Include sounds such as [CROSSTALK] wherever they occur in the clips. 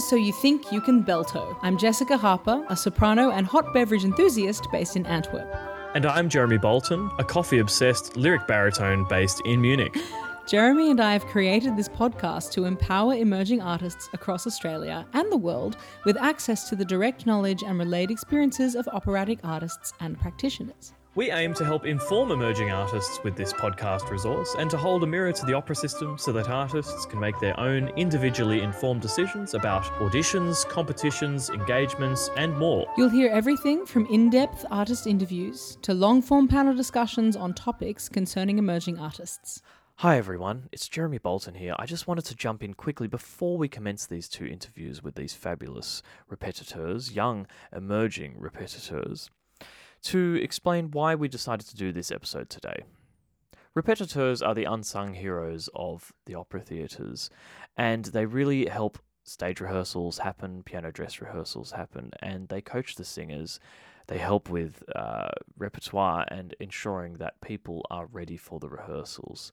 To So You Think You Can Belto. I'm Jessica Harper, a soprano and hot beverage enthusiast based in Antwerp. And I'm Jeremy Boulton, a coffee obsessed lyric baritone based in Munich. [LAUGHS] Jeremy and I have created this podcast to empower emerging artists across Australia and the world with access to the direct knowledge and relayed experiences of operatic artists and practitioners. We aim to help inform emerging artists with this podcast resource and to hold a mirror to the opera system so that artists can make their own individually informed decisions about auditions, competitions, engagements, and more. You'll hear everything from in depth artist interviews to long form panel discussions on topics concerning emerging artists. Hi everyone, it's Jeremy Boulton here. I just wanted to jump in quickly before we commence these two interviews with these fabulous repetiteurs, young emerging repetiteurs to explain why we decided to do this episode today. Repetiteurs are the unsung heroes of the opera theatres, and they really help stage rehearsals happen, piano dress rehearsals happen, and they coach the singers. They help with uh, repertoire and ensuring that people are ready for the rehearsals.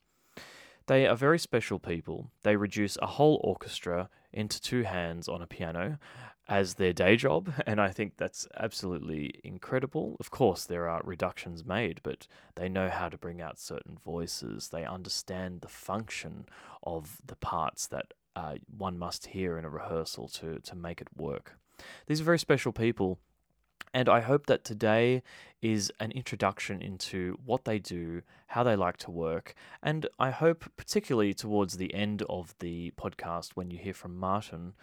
They are very special people. They reduce a whole orchestra into two hands on a piano as their day job, [LAUGHS] and I think that's absolutely incredible. Of course, there are reductions made, but they know how to bring out certain voices. They understand the function of the parts that uh, one must hear in a rehearsal to, to make it work. These are very special people, and I hope that today is an introduction into what they do, how they like to work, and I hope, particularly towards the end of the podcast, when you hear from Martin,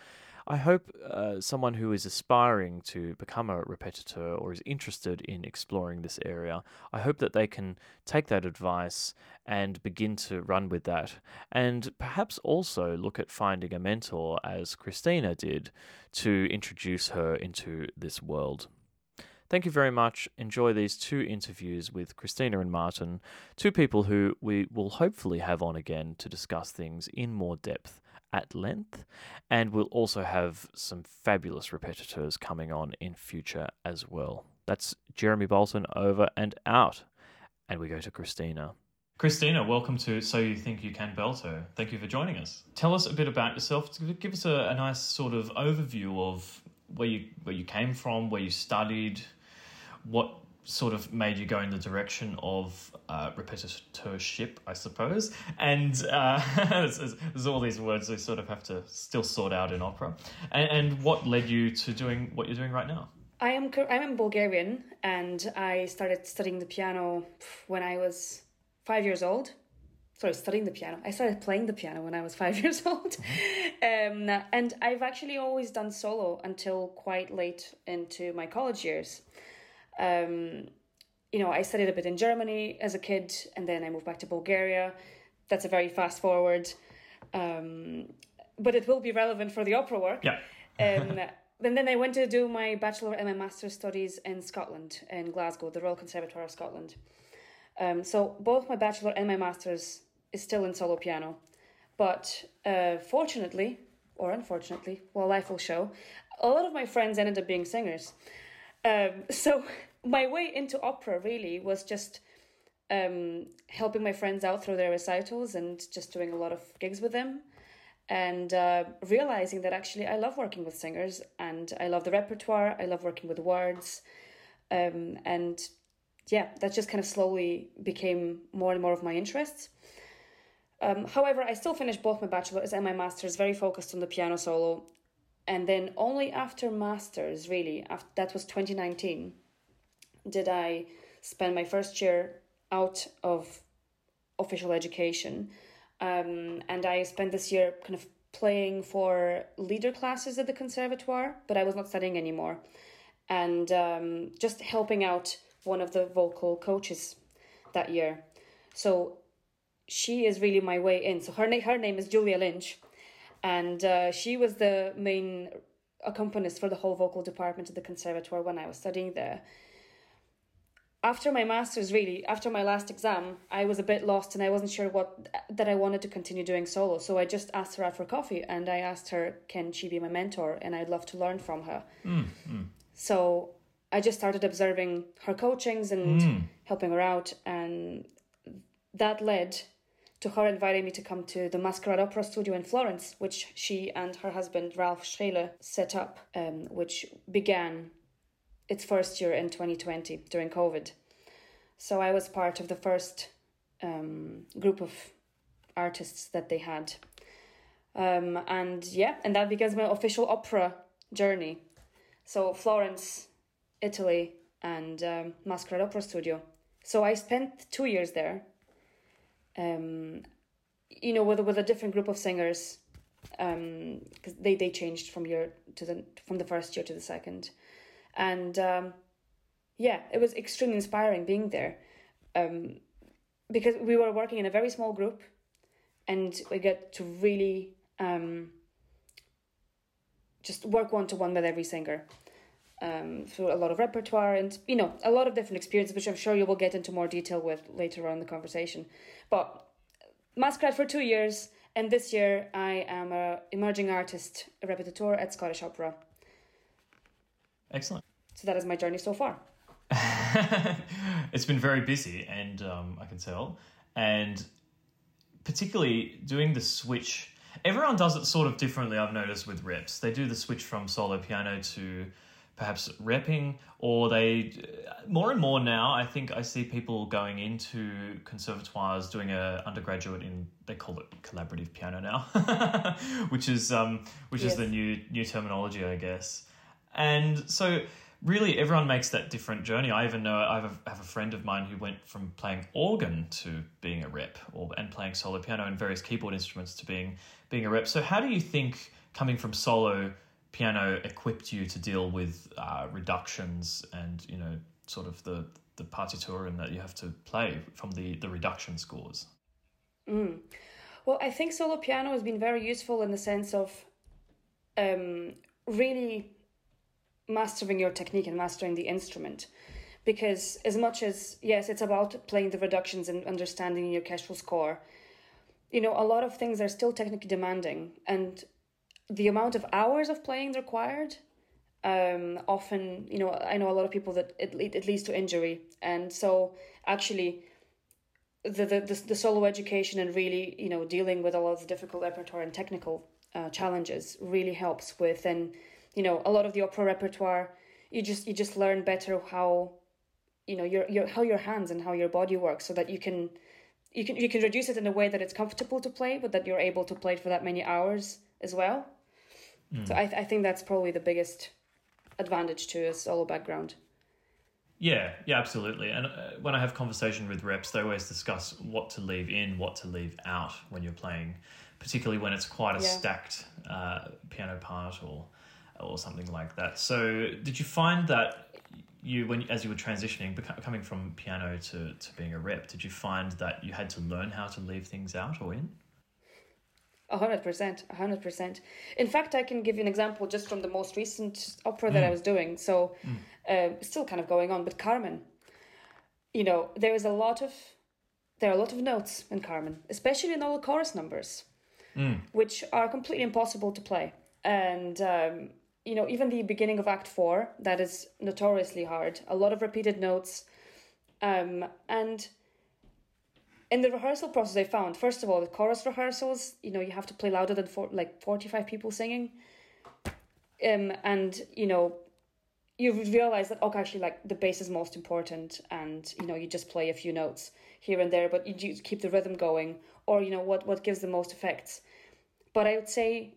I hope uh, someone who is aspiring to become a repetiteur or is interested in exploring this area, I hope that they can take that advice and begin to run with that. And perhaps also look at finding a mentor, as Kristina did, to introduce her into this world. Thank you very much. Enjoy these two interviews with Kristina and Martin, two people who we will hopefully have on again to discuss things in more depth at length. And we'll also have some fabulous repetitors coming on in future as well. That's Jeremy Boulton over and out. And we go to Kristina. Kristina, welcome to So You Think You Can Belto. Thank you for joining us. Tell us a bit about yourself. Give us a, a nice sort of overview of where you where you came from, where you studied, what sort of made you go in the direction of uh, repetitorship, I suppose. And uh, [LAUGHS] there's, there's, all these words we sort of have to still sort out in opera. And, and what led you to doing what you're doing right now? I am I'm Bulgarian, and I started studying the piano when I was five years old. Sorry, studying the piano. I started playing the piano when I was [LAUGHS] five years old, mm-hmm. um, and I've actually always done solo until quite late into my college years. Um, you know, I studied a bit in Germany as a kid, and then I moved back to Bulgaria. That's a very fast forward, um, but it will be relevant for the opera work. Yeah. um, [LAUGHS] and then I went to do my bachelor and my master's studies in Scotland, in Glasgow, the Royal Conservatoire of Scotland. Um, so both my bachelor and my master's is still in solo piano, but uh, fortunately or unfortunately, well, life will show. A lot of my friends ended up being singers. Um, so [LAUGHS] my way into opera really was just um, helping my friends out through their recitals and just doing a lot of gigs with them and uh, realizing that actually I love working with singers and I love the repertoire, I love working with words. Um, and yeah, that just kind of slowly became more and more of my interests. Um, however, I still finished both my bachelor's and my master's very focused on the piano solo and then only after masters really after that was 2019 did i spend my first year out of official education. Um, and i spent this year kind of playing for leader classes at the conservatoire but i was not studying anymore. And um, just helping out one of the vocal coaches that year. So she is really my way in. So her, na- her name is julia lynch and uh, she was the main accompanist for the whole vocal department at the conservatoire when I was studying there. After my master's, really, after my last exam, I was a bit lost and I wasn't sure what that I wanted to continue doing solo. So I just asked her out for coffee and I asked her, can she be my mentor? And I'd love to learn from her. Mm, mm. So I just started observing her coachings and mm. helping her out, and that led to her inviting me to come to the Masquerade Opera Studio in Florence, which she and her husband Ralph Strehle set up, um, which began its first year in 2020 during COVID. So I was part of the first um, group of artists that they had. Um, and yeah, and that began my official opera journey. So Florence, Italy, and um, Masquerade Opera Studio. So I spent two years there. Um, you know, with with a different group of singers, because um, they they changed from year to the from the first year to the second, and um, yeah, it was extremely inspiring being there, um, because we were working in a very small group, and we get to really um, just work one to one with every singer um, through a lot of repertoire and you know a lot of different experiences, which I'm sure you will get into more detail with later on in the conversation. But Masquerade for two years, and this year I am a emerging artist, a repetiteur at Scottish Opera. Excellent. So that is my journey so far. [LAUGHS] it's been very busy, and um, I can tell, and particularly doing the switch. Everyone does it sort of differently. I've noticed with reps, they do the switch from solo piano to perhaps repping, or they more and more now. I think I see people going into conservatoires doing a undergraduate in they call it collaborative piano now, [LAUGHS] which is um, which yes. is the new new terminology, I guess. And so really everyone makes that different journey. I even know I have a, have a friend of mine who went from playing organ to being a rep, or and playing solo piano and various keyboard instruments to being being a rep. So how do you think coming from solo piano equipped you to deal with uh, reductions and you know sort of the the partitura and that you have to play from the the reduction scores? Mm. Well, I think solo piano has been very useful in the sense of um, really mastering your technique and mastering the instrument because as much as yes it's about playing the reductions and understanding your orchestral score you know a lot of things are still technically demanding and the amount of hours of playing required um, often you know i know a lot of people that it, it leads to injury. And so actually the, the, the, the solo education and really you know dealing with all of the difficult repertoire and technical uh, challenges really helps with. And you know a lot of the opera repertoire you just you just learn better how you know your your how your hands and how your body works so that you can you can you can reduce it in a way that it's comfortable to play but that you're able to play for that many hours as well mm. so I, I think that's probably the biggest advantage to a solo background yeah yeah absolutely and uh, when i have conversation with reps they always discuss what to leave in what to leave out when you're playing particularly when it's quite a yeah. stacked uh, piano part or or something like that. So, did you find that you, when as you were transitioning, coming from piano to to being a rep, did you find that you had to learn how to leave things out or in? A hundred percent, a hundred percent. In fact, I can give you an example just from the most recent opera that mm. I was doing. So, mm. uh, still kind of going on, but Carmen. You know, there is a lot of there are a lot of notes in Carmen, especially in all the chorus numbers, mm. which are completely impossible to play. And um, you know, even the beginning of Act Four, that is notoriously hard. A lot of repeated notes, um, and in the rehearsal process, I found first of all the chorus rehearsals. You know, you have to play louder than for, like forty five people singing, um, and you know, you realize that okay, actually, like the bass is most important, and you know, you just play a few notes here and there, but you keep the rhythm going, or you know, what what gives the most effects. But I would say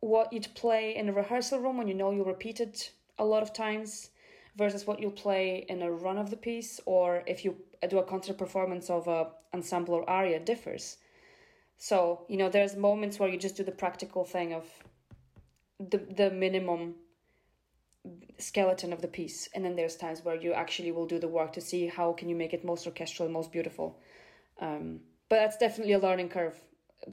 what you'd play in a rehearsal room when you know you'll repeat it a lot of times versus what you'll play in a run of the piece or if you do a concert performance of a ensemble or aria differs. So you know there's moments where you just do the practical thing of the the minimum skeleton of the piece. And then there's times where you actually will do the work to see how can you make it most orchestral and most beautiful. Um, but that's definitely a learning curve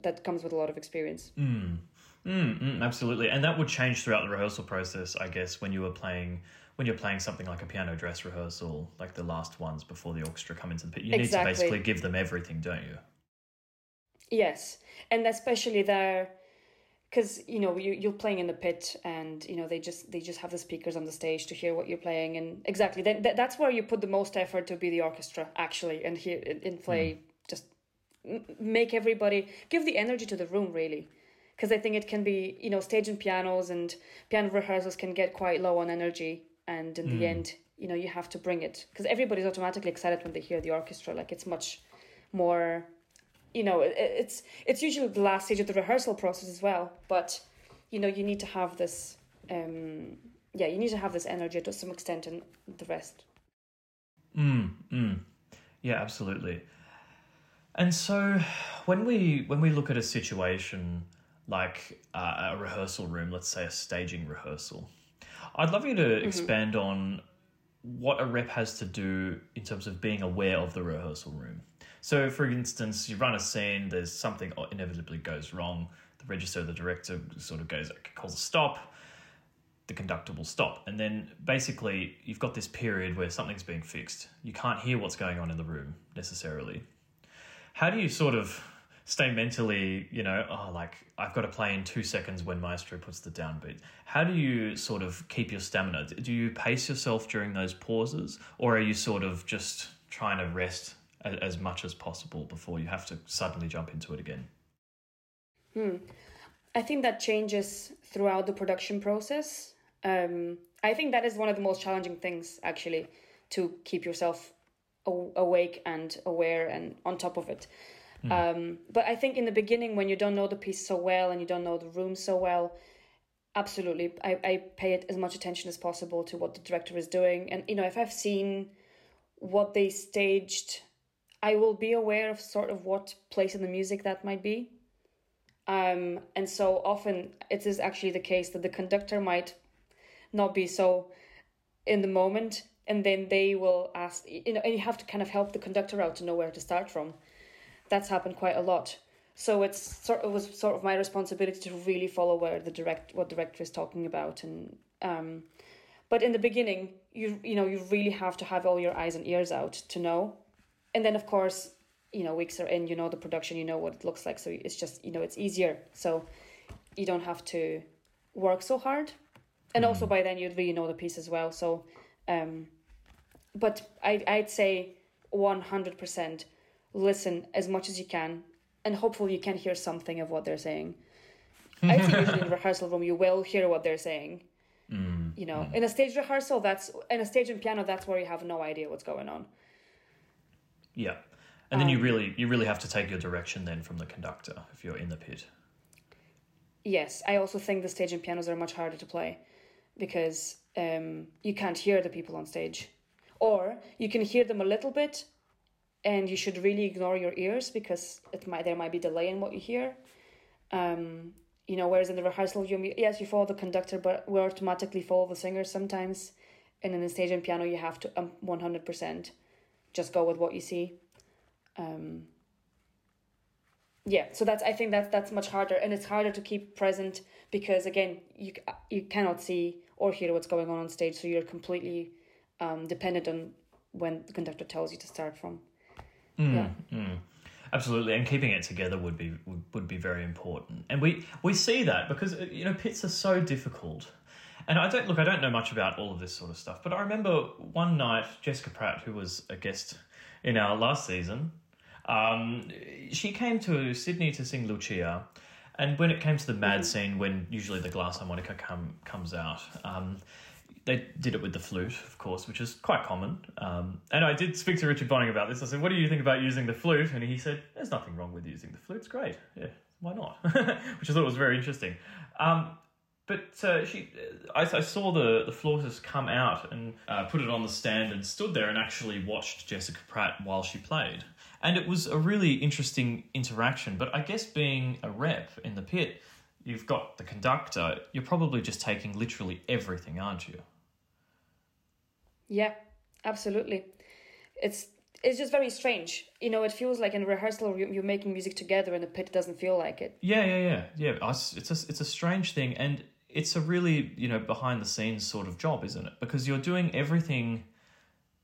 that comes with a lot of experience. Mm. Mm, mm, absolutely, and that would change throughout the rehearsal process, I guess, when you were playing when you're playing something like a piano dress rehearsal, like the last ones before the orchestra come into the pit. You exactly. need to basically give them everything, don't you? Yes, and especially there, because you know you you're playing in the pit, and you know they just they just have the speakers on the stage to hear what you're playing, and exactly that, that's where you put the most effort to be the orchestra actually, and here and play mm. just make everybody give the energy to the room really because I think it can be you know staging pianos and piano rehearsals can get quite low on energy and in the end you know you have to bring it because everybody's automatically excited when they hear the orchestra like it's much more you know it, it's it's usually the last stage of the rehearsal process as well but you know you need to have this um yeah you need to have this energy to some extent and the rest Mm, mm. Yeah, absolutely. And so when we when we look at a situation like uh, a rehearsal room, let's say a staging rehearsal, I'd love you to mm-hmm. expand on what a rep has to do in terms of being aware of the rehearsal room. So, for instance, you run a scene, there's something inevitably goes wrong. The register, the director sort of goes, calls a stop the conductor will stop. And then basically, you've got this period where something's being fixed. You can't hear what's going on in the room necessarily. How do you sort of stay mentally, you know, oh, like I've got to play in two seconds when Maestro puts the downbeat? How do you sort of keep your stamina? Do you pace yourself during those pauses, or are you sort of just trying to rest a- as much as possible before you have to suddenly jump into it again? Hmm. I think that changes throughout the production process. Um, I think that is one of the most challenging things, actually, to keep yourself awake and aware and on top of it. Um, but I think in the beginning, when you don't know the piece so well and you don't know the room so well, absolutely, I, I pay it as much attention as possible to what the director is doing. And, you know, if I've seen what they staged, I will be aware of sort of what place in the music that might be. Um, and so often it is actually the case that the conductor might not be so in the moment, and then they will ask, you know, and you have to kind of help the conductor out to know where to start from. That's happened quite a lot. So it's sort of was sort of my responsibility to really follow where the direct what director is talking about, and um, but in the beginning, you you know you really have to have all your eyes and ears out to know, and then of course you know weeks are in you know the production you know what it looks like. So it's just you know it's easier. So you don't have to work so hard. And also by then you'd really know the piece as well. So um but I, i'd say 100% listen as much as you can and hopefully you can hear something of what they're saying. [LAUGHS] I think usually in the rehearsal room you will hear what they're saying. Mm. You know mm. in a stage rehearsal that's in a stage and piano that's where you have no idea what's going on. Yeah. And then you um, really you really have to take your direction then from the conductor if you're in the pit. Yes, I also think the stage and pianos are much harder to play because um, you can't hear the people on stage, or you can hear them a little bit, and you should really ignore your ears because it might there might be delay in what you hear. Um, you know, whereas in the rehearsal, you yes you follow the conductor, but we automatically follow the singer sometimes, and in the stage and piano you have to um one hundred percent just go with what you see. Um, yeah so that's i think that's that's much harder and it's harder to keep present because again you you cannot see or hear what's going on on stage so you're completely um, dependent on when the conductor tells you to start from yeah Absolutely, and keeping it together would be would, would be very important. And we we see that because uh, you know pits are so difficult. And I don't look. I don't know much about all of this sort of stuff, but I remember one night Jessica Pratt, who was a guest in our last season, um, she came to Sydney to sing Lucia, and when it came to the mad scene, when usually the glass harmonica come comes out, um, they did it with the flute, of course, which is quite common. Um, and I did speak to Richard Bonynge about this. I said, "What do you think about using the flute?" And he said, "There's nothing wrong with using the flute. It's great. Yeah, why not?" [LAUGHS] which I thought was very interesting. Um, but uh, she, I, I saw the the flautist come out and uh, put it on the stand and stood there and actually watched Jessica Pratt while she played, and it was a really interesting interaction. But I guess being a rep in the pit, you've got the conductor. You're probably just taking literally everything, aren't you? Yeah absolutely it's it's just very strange you know it feels like in rehearsal you- you're making music together and the pit doesn't feel like it Yeah, yeah, yeah, yeah. It's a it's a strange thing, and it's a really you know behind the scenes sort of job, isn't it? Because you're doing everything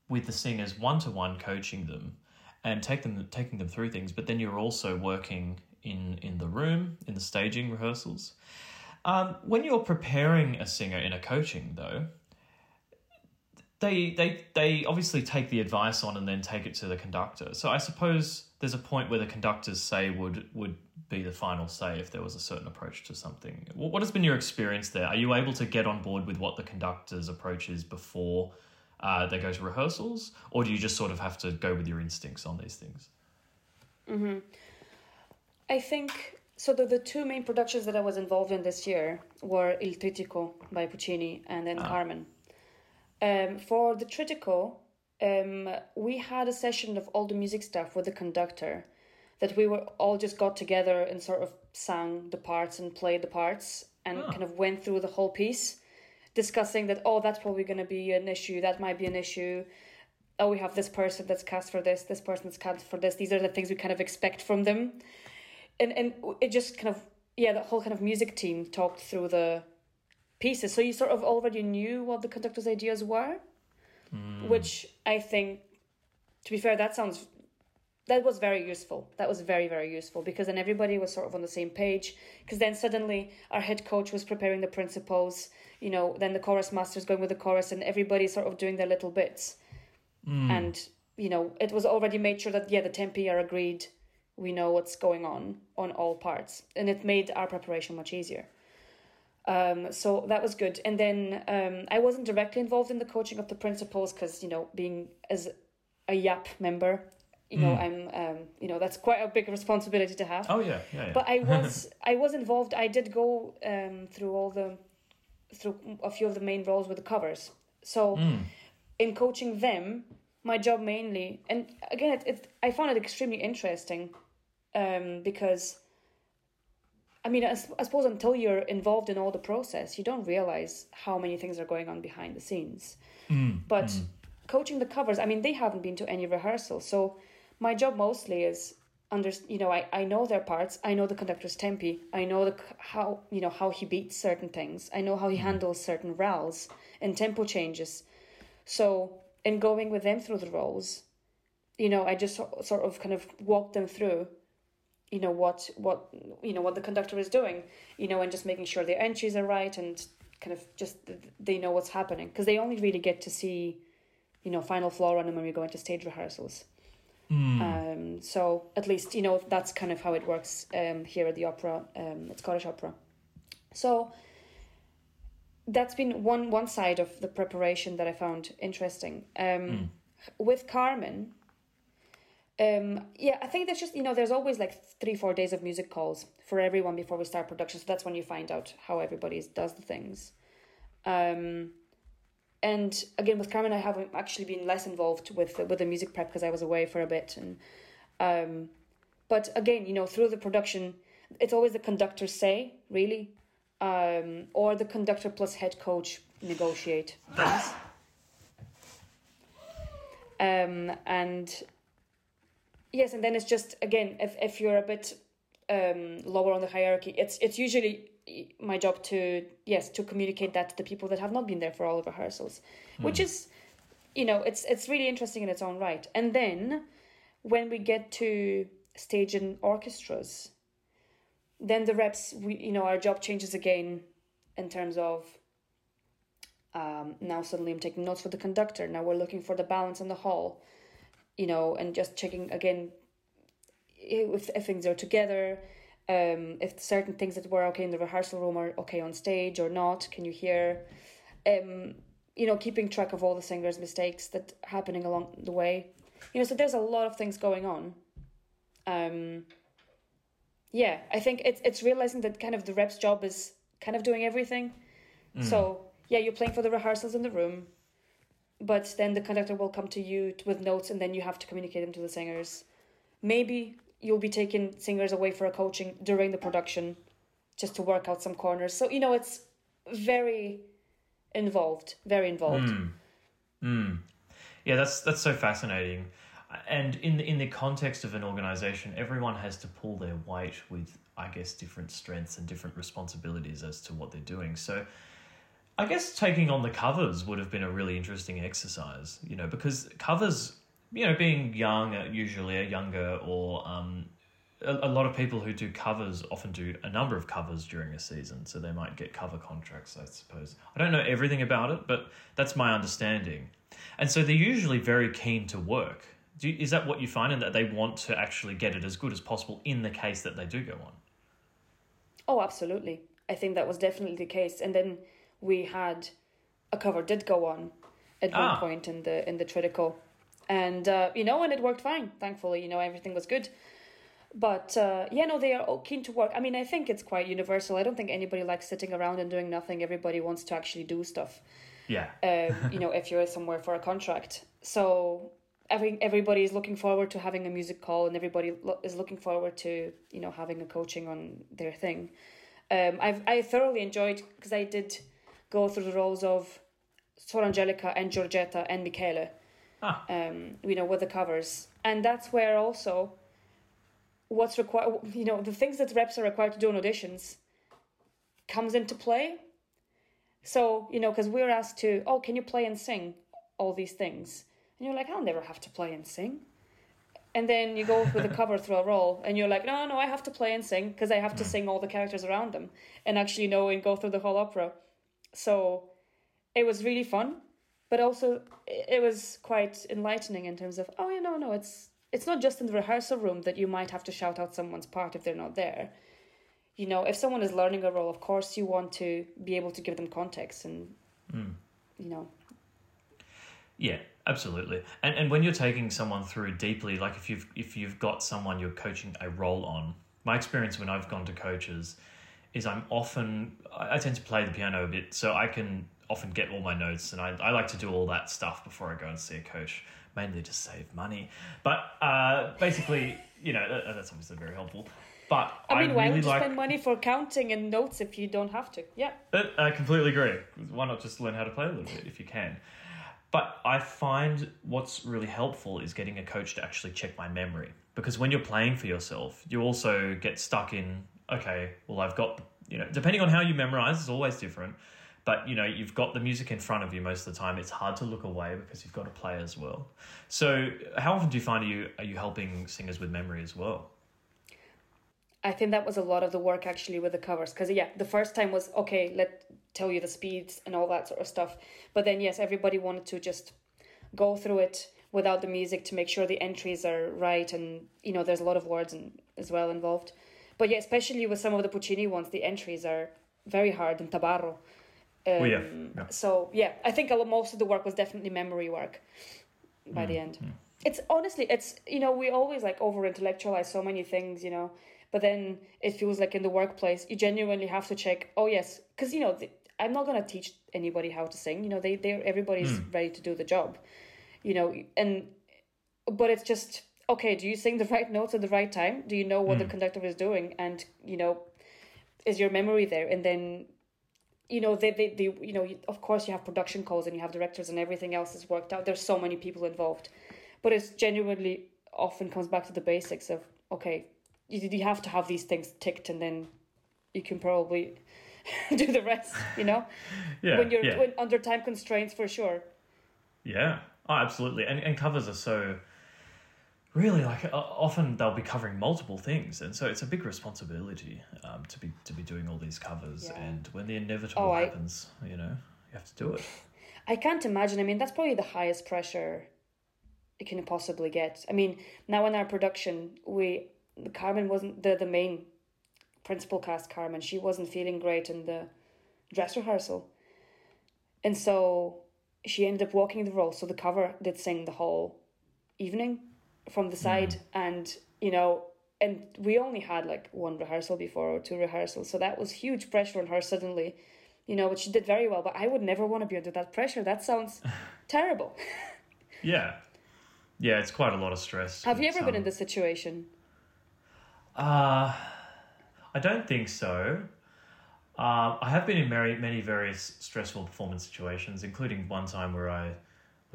with the singers one to one, coaching them and take them taking them through things. But then you're also working in in the room in the staging rehearsals. Um, when you're preparing a singer in a coaching, though, they they they obviously take the advice on and then take it to the conductor. So I suppose there's a point where the conductor's say would would be the final say if there was a certain approach to something. What has been your experience there? Are you able to get on board with what the conductor's approach is before uh, they go to rehearsals, or do you just sort of have to go with your instincts on these things? I think so. The, the two main productions that I was involved in this year were Il Trittico by Puccini and then Carmen. Um, for the Trittico, um, we had a session of all the music stuff with the conductor that we were all just got together and sort of sang the parts and played the parts and kind of went through the whole piece discussing that oh that's probably going to be an issue that might be an issue. Oh we have this person that's cast for this this person that's cast for this. These are the things we kind of expect from them. And and it just kind of yeah the whole kind of music team talked through the pieces. So you sort of already knew what the conductor's ideas were hmm. which i think to be fair that sounds that was very useful. That was very very useful because then everybody was sort of on the same page. Because then suddenly our head coach was preparing the principals you know then the chorus master's going with the chorus and everybody sort of doing their little bits. Hmm. And you know it was already made sure that yeah the tempi are agreed. We know what's going on on all parts. And it made our preparation much easier um, so that was good and then um, i wasn't directly involved in the coaching of the principals because you know being as a yap member you know i'm um, you know that's quite a big responsibility to have Oh yeah, yeah. yeah. but I [LAUGHS] was I was involved. I did go um, through all the through a few of the main roles with the covers. So in coaching them, my job mainly, and again, it, it I found it extremely interesting um, because. I mean, I suppose until you're involved in all the process, you don't realize how many things are going on behind the scenes. Mm, but mm. coaching the covers, I mean, they haven't been to any rehearsal, so my job mostly is under you know I, I know their parts. I know the conductor's tempi. I know the how you know how he beats certain things. I know how he mm. handles certain rows and tempo changes. So in going with them through the roles you know i just sort of kind of walk them through you know what what you know what the conductor is doing you know and just making sure their entries are right and kind of just they know what's happening because they only really get to see you know final floor running when we go into stage rehearsals um, so at least you know that's kind of how it works um, here at the opera, um, at Scottish Opera. So that's been one one side of the preparation that I found interesting. Um, With Carmen, um, yeah, I think there's just you know there's always like three four days of music calls for everyone before we start production. So that's when you find out how everybody does the things. Um, and again with Carmen, I haven't actually been less involved with the, with the music prep because I was away for a bit, and um, but again, you know, through the production, it's always the conductor's say, really, um, or the conductor plus head coach negotiate things. [LAUGHS] Um, and yes, and then it's just again, if if you're a bit um, lower on the hierarchy, it's it's usually my job to yes to communicate that to the people that have not been there for all the rehearsals, which is, you know, it's it's really interesting in its own right. And then when we get to stage and orchestras, then the reps, we you know, our job changes again in terms of um, now suddenly I'm taking notes for the conductor. Now we're looking for the balance in the hall, you know, and just checking again if, if things are together, um, if certain things that were okay in the rehearsal room are okay on stage or not. Can you hear? Um, you know, keeping track of all the singers' mistakes that happening along the way. You know, so there's a lot of things going on. Um, yeah, I think it's it's realizing that kind of the rep's job is kind of doing everything. So yeah, you're playing for the rehearsals in the room, but then the conductor will come to you with notes, and then you have to communicate them to the singers. Maybe you'll be taking singers away for a coaching during the production, just to work out some corners. So you know, it's very involved, very involved. Hmm. Hmm. Yeah, that's that's so fascinating. And in the, in the context of an organization, everyone has to pull their weight with, I guess, different strengths and different responsibilities as to what they're doing. So, I guess taking on the covers would have been a really interesting exercise, you know, because covers, you know, being young, uh, usually a younger or um, a, lot of people who do covers often do a number of covers during a season, so they might get cover contracts, I suppose. I don't know everything about it, but that's my understanding. And so they're usually very keen to work. Do is that what you find, in that they want to actually get it as good as possible in the case that they do go on? Oh, absolutely. I think that was definitely the case. And then we had a cover did go on at Ah. one point in the in the Trittico, and uh, you know, and it worked fine. Thankfully, you know, everything was good. But uh, yeah, no, they are all keen to work. I mean, I think it's quite universal. I don't think anybody likes sitting around and doing nothing. Everybody wants to actually do stuff. Yeah. Um, you know, if you're somewhere for a contract, so every everybody is looking forward to having a music call, and everybody lo- is looking forward to you know having a coaching on their thing. Um, I've I thoroughly enjoyed because I did go through the roles of Suor Angelica and Giorgetta and Michele. Ah. Um, you know, with the covers, and that's where also what's required. You know, the things that reps are required to do in auditions comes into play. So you know, because we're asked to, oh, can you play and sing all these things? And you're like, I'll never have to play and sing. And then you go with a [LAUGHS] cover through a role, and you're like, no, no, I have to play and sing because I have to sing all the characters around them and actually know and go through the whole opera. So it was really fun, but also it was quite enlightening in terms of, oh, you know, no, it's it's not just in the rehearsal room that you might have to shout out someone's part if they're not there. You know, if someone is learning a role, of course you want to be able to give them context and, hmm. you know, Yeah, absolutely. And and when you're taking someone through deeply, like if you've if you've got someone you're coaching a role on, my experience when I've gone to coaches is I'm often I I tend to play the piano a bit, so I can often get all my notes, and I I like to do all that stuff before I go and see a coach, mainly to save money. But uh, basically, you know, that, that's obviously very helpful. But I mean, why really would you like, spend money for counting and notes if you don't have to? Yeah. Uh, I completely agree. Why not just learn how to play a little bit if you can? But I find what's really helpful is getting a coach to actually check my memory. Because when you're playing for yourself, you also get stuck in, okay, well, I've got, you know, depending on how you memorize, it's always different. But, you know, you've got the music in front of you most of the time. It's hard to look away because you've got to play as well. So, how often do you find are you, are you helping singers with memory as well? I think that was a lot of the work actually with the covers because yeah, the first time was okay, let tell you the speeds and all that sort of stuff. But then yes, everybody wanted to just go through it without the music to make sure the entries are right and you know there's a lot of words and as well involved. But yeah, especially with some of the Puccini ones, the entries are very hard in tabarro. Um, Oh, yeah. Yeah. So yeah, I think a lot, most of the work was definitely memory work by Mm, the end. It's honestly, it's you know we always like over intellectualize so many things, you know, but then it feels like in the workplace you genuinely have to check. Oh yes, because you know the, I'm not gonna teach anybody how to sing. You know they they everybody's ready to do the job, you know, and but it's just okay. Do you sing the right notes at the right time? Do you know what the hmm. conductor is doing? And you know, is your memory there? And then you know they, they, they you know of course you have production calls and you have directors and everything else is worked out there's so many people involved but it's genuinely often comes back to the basics of okay you, you have to have these things ticked and then you can probably [LAUGHS] do the rest you know [LAUGHS] Yeah. when you're yeah. when under time constraints for sure Yeah. Oh, absolutely. And and covers are so really like uh, often they'll be covering multiple things, and so it's a big responsibility um, to be to be doing all these covers. Yeah. And when the inevitable Oh, I- happens, you know, you have to do it. [LAUGHS] I can't imagine. I mean, that's probably the highest pressure it can possibly get. I mean, now in our production, we Carmen wasn't the the main principal cast. Carmen, she wasn't feeling great in the dress rehearsal, and so she ended up walking the role. So the cover did sing the whole evening from the side, and you know. And we only had like one rehearsal before or two rehearsals, so that was huge pressure on her suddenly you know, but she did very well. But I would never want to be under that pressure. That sounds [LAUGHS] terrible. Yeah. Yeah, it's quite a lot of stress. Have you ever been in this situation? Uh, I don't think so. Um, I have been in many, many various stressful performance situations, including one time where I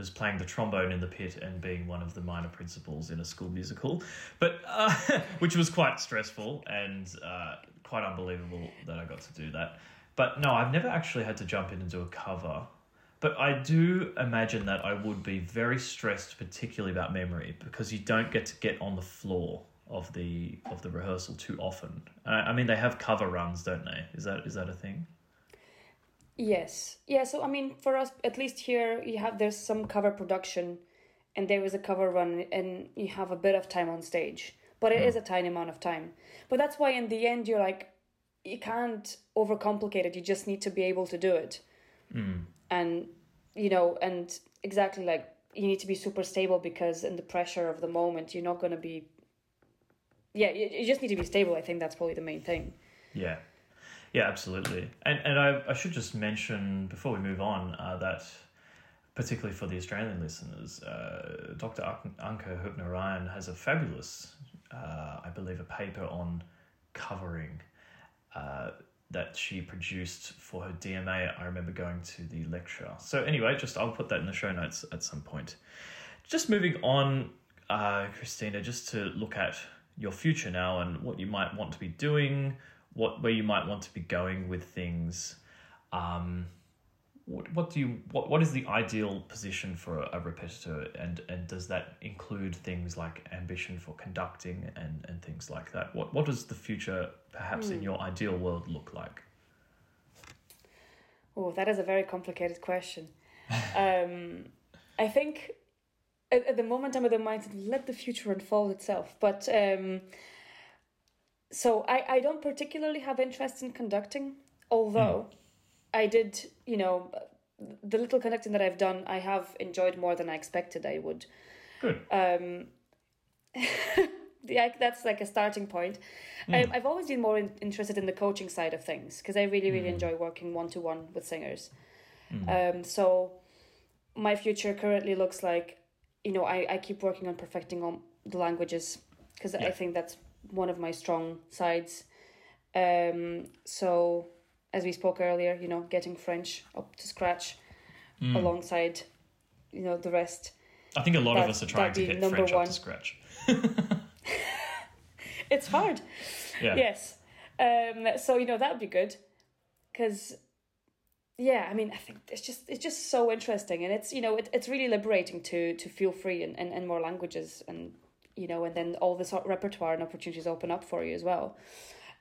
was playing the trombone in the pit and being one of the minor principals in a school musical, but uh, [LAUGHS] which was quite stressful and uh, quite unbelievable that I got to do that. But no, I've never actually had to jump in and do a cover. But I do imagine that I would be very stressed, particularly about memory, because you don't get to get on the floor of the of the rehearsal too often. I, I mean, they have cover runs, don't they? Is that is that a thing? Yes. Yeah, so I mean for us at least here you have there's some cover production and there is a cover run and you have a bit of time on stage. But it is a tiny amount of time. But that's why in the end you're like you can't overcomplicate it. You just need to be able to do it. Hmm. And you know, and exactly like you need to be super stable because in the pressure of the moment you're not going to be yeah, you, you just need to be stable. I think that's probably the main thing. Yeah, yeah, absolutely. And and I, I should just mention before we move on uh, that particularly for the Australian listeners, uh, Dr. An- Anke Hübner Ryan has a fabulous, uh, I believe, a paper on covering. Uh, that she produced for her DMA. I remember going to the lecture. So anyway, just I'll put that in the show notes at some point. Just moving on, uh, Kristina, just to look at your future now and what you might want to be doing, what where you might want to be going with things. Um, what what do you what what is the ideal position for a, a repetitor, and and does that include things like ambition for conducting and and things like that? What what does the future, perhaps in your ideal world, look like? Oh, that is a very complicated question. [LAUGHS] um, I think at, at the moment I'm of the mindset let the future unfold itself. But um, so I, I don't particularly have interest in conducting, although I did, you know, the little conducting that I've done, I have enjoyed more than I expected I would. Good. Um, [LAUGHS] yeah, that's like a starting point. Um, I've always been more in, interested in the coaching side of things because I really, really enjoy working one to one with singers. Um, so my future currently looks like, you know, I, I keep working on perfecting on the languages because I think that's one of my strong sides. Um, so as we spoke earlier, you know, getting French up to scratch alongside, you know, the rest. I think a lot of us are trying to get number French up one. to scratch. [LAUGHS] [LAUGHS] It's hard. Yeah. Yes. Um, so you know that would be good, because yeah, I mean I think it's just it's just so interesting, and it's you know it, it's really liberating to to feel free and, and, and more languages, and you know, and then all this repertoire and opportunities open up for you as well.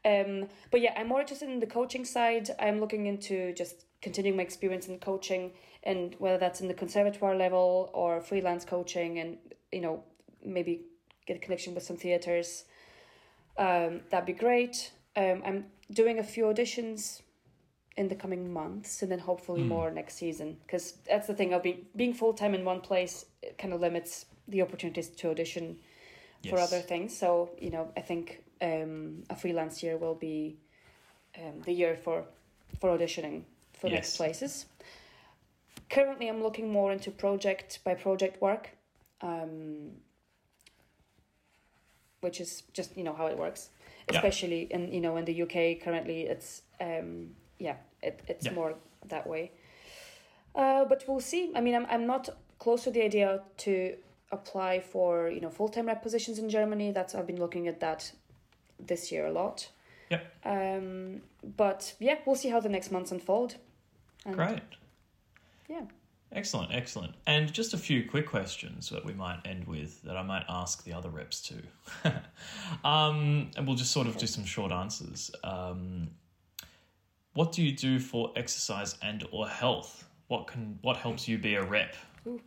Um, but yeah, I'm more interested in the coaching side. I'm looking into just continuing my experience in coaching, and whether that's in the conservatoire level or freelance coaching, and you know maybe get a connection with some theaters um, that'd be great. Um, I'm doing a few auditions in the coming months, and then hopefully more next season. Because that's the thing of being being full time in one place it kind of limits the opportunities to audition for other things. So you know, I think um, a freelance year will be um, the year for for auditioning for Yes. next places. Currently, I'm looking more into project by project work. Um, which is just you know how it works Yeah. especially in you know in the UK currently it's um yeah it, it's Yeah. more that way uh but we'll see I mean I'm I'm not close to the idea to apply for you know full-time rep positions in Germany that's I've been looking at that this year a lot Yeah. um but yeah we'll see how the next months unfold and Great. yeah Excellent, excellent. And just a few quick questions that we might end with that I might ask the other reps too. [LAUGHS] um, and we'll just sort of do some short answers. Um, what do you do for exercise and or health? What can what helps you be a rep?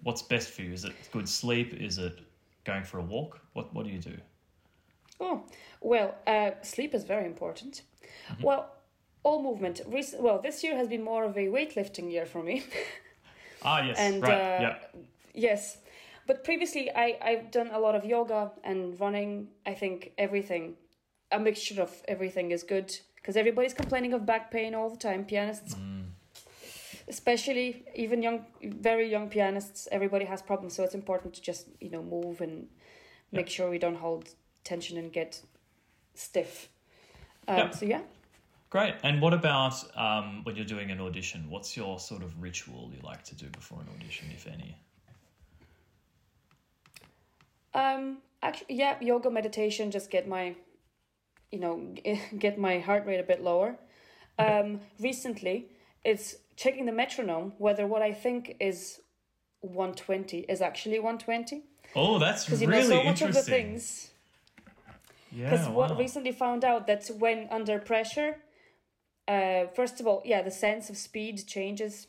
What's best for you? Is it good sleep? Is it going for a walk? What what do you do? Oh, well, uh, sleep is very important. Well, all movement. Rec- well, this year has been more of a weightlifting year for me. [LAUGHS] Ah yes, And, right. uh, yeah. yes, but previously I I've done a lot of yoga and running. I think everything, a mixture of everything is good because everybody's complaining of back pain all the time. Pianists, especially even young, very young pianists, everybody has problems. So it's important to just you know move and make sure we don't hold tension and get stiff. Um, Yeah. So yeah. Great. And what about um, when you're doing an audition? What's your sort of ritual you like to do before an audition, if any? Um, actually, yeah, yoga, meditation, just get my, you know, [LAUGHS] get my heart rate a bit lower. Um, recently, it's checking the metronome whether what I think is 120 is actually 120. Oh, that's really interesting. Because, you know, so much of the things. Yeah, Because what wow. recently found out that when under pressure, uh, first of all, yeah, the sense of speed changes,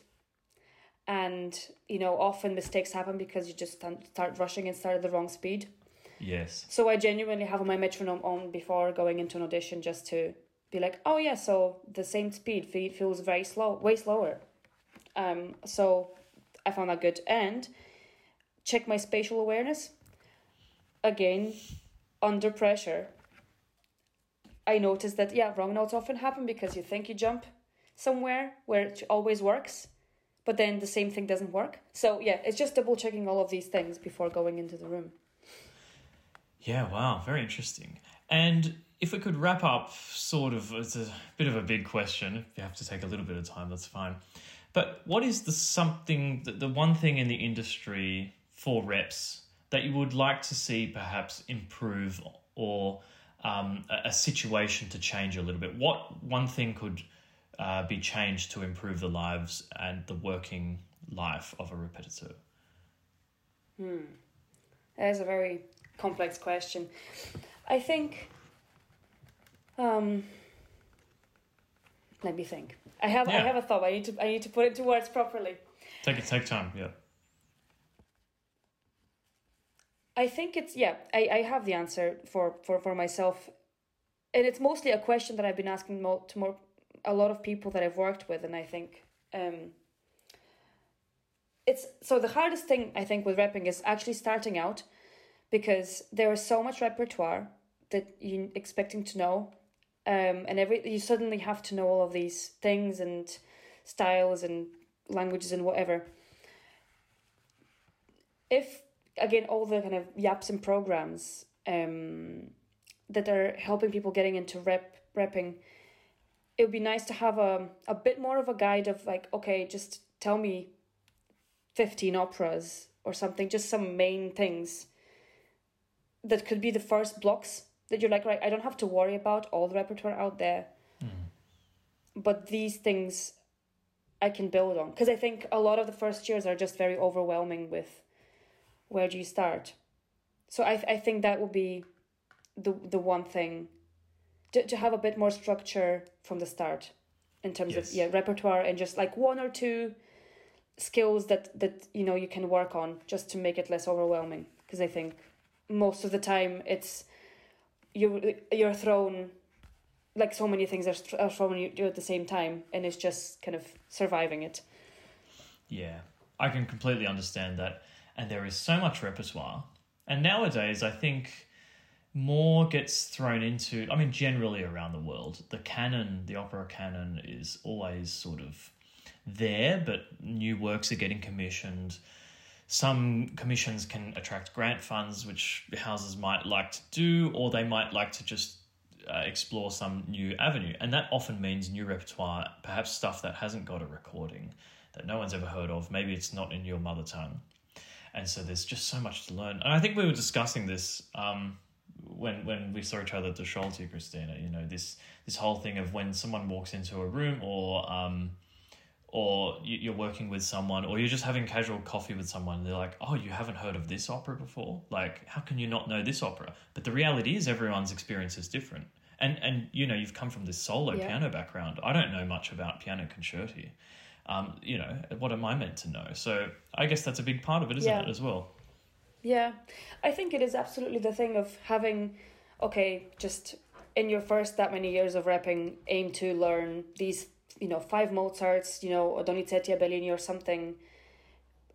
and you know often mistakes happen because you just start rushing and start at the wrong speed. Yes. So I genuinely have my metronome on before going into an audition just to be like, oh yeah, so the same speed feels very slow, way slower. Um, so I found that good and check my spatial awareness. Again, under pressure. I noticed that yeah, wrong notes often happen because you think you jump somewhere where it always works, but then the same thing doesn't work. So yeah, it's just double checking all of these things before going into the room. Yeah, wow, very interesting. And if we could wrap up, sort of, it's a bit of a big question. If you have to take a little bit of time, that's fine. But what is the something, the, the one thing in the industry for reps that you would like to see perhaps improve or um, a, a situation to change a little bit? What one thing could uh, be changed to improve the lives and the working life of a repetiteur? That is a very complex question. I think. Um, let me think. I have I have a thought. I need to I need to put it to words properly. Take it, take time, yeah. I think it's yeah. I, I have the answer for, for for myself, and it's mostly a question that I've been asking mo- to more a lot of people that I've worked with, and I think um. It's so the hardest thing I think with repping is actually starting out, because there is so much repertoire that you're expecting to know, um, and every you suddenly have to know all of these things and styles and languages and whatever. If again all the kind of yaps and programs um, that are helping people getting into rep repping, it would be nice to have a a bit more of a guide of like okay, just tell me fifteen operas or something, just some main things that could be the first blocks that you're like right. I don't have to worry about all the repertoire out there, mm-hmm. but these things I can build on because I think a lot of the first years are just very overwhelming with where do you start? So I I think that would be the the one thing to to have a bit more structure from the start in terms Yes. of yeah repertoire and just like one or two skills that that you know you can work on just to make it less overwhelming because I think most of the time it's you you're thrown like so many things are, are thrown you at the same time and it's just kind of surviving it Yeah, I can completely understand that. And there is so much repertoire. And nowadays, I think more gets thrown into, I mean, generally around the world, the canon, the opera canon is always sort of there, but new works are getting commissioned. Some commissions can attract grant funds, which houses might like to do, or they might like to just uh, explore some new avenue. And that often means new repertoire, perhaps stuff that hasn't got a recording that no one's ever heard of. Maybe it's not in your mother tongue. And so there's just so much to learn. And I think we were discussing this um, when when we saw each other at the Schulte, Kristina. You know, this this whole thing of when someone walks into a room or um, or you- you're working with someone or you're just having casual coffee with someone and they're like oh you haven't heard of this opera before? Like how can you not know this opera? But the reality is everyone's experience is different. And and you know you've come from this solo Yeah. piano background. I don't know much about piano concerti. Um, you know what am i meant to know? So i guess that's a big part of it isn't Yeah. it as well? Yeah, I think it is absolutely the thing of having, okay, just in your first that many years of repping, aim to learn these, you know, five Mozarts, you know, or Donizetti, or Bellini or something,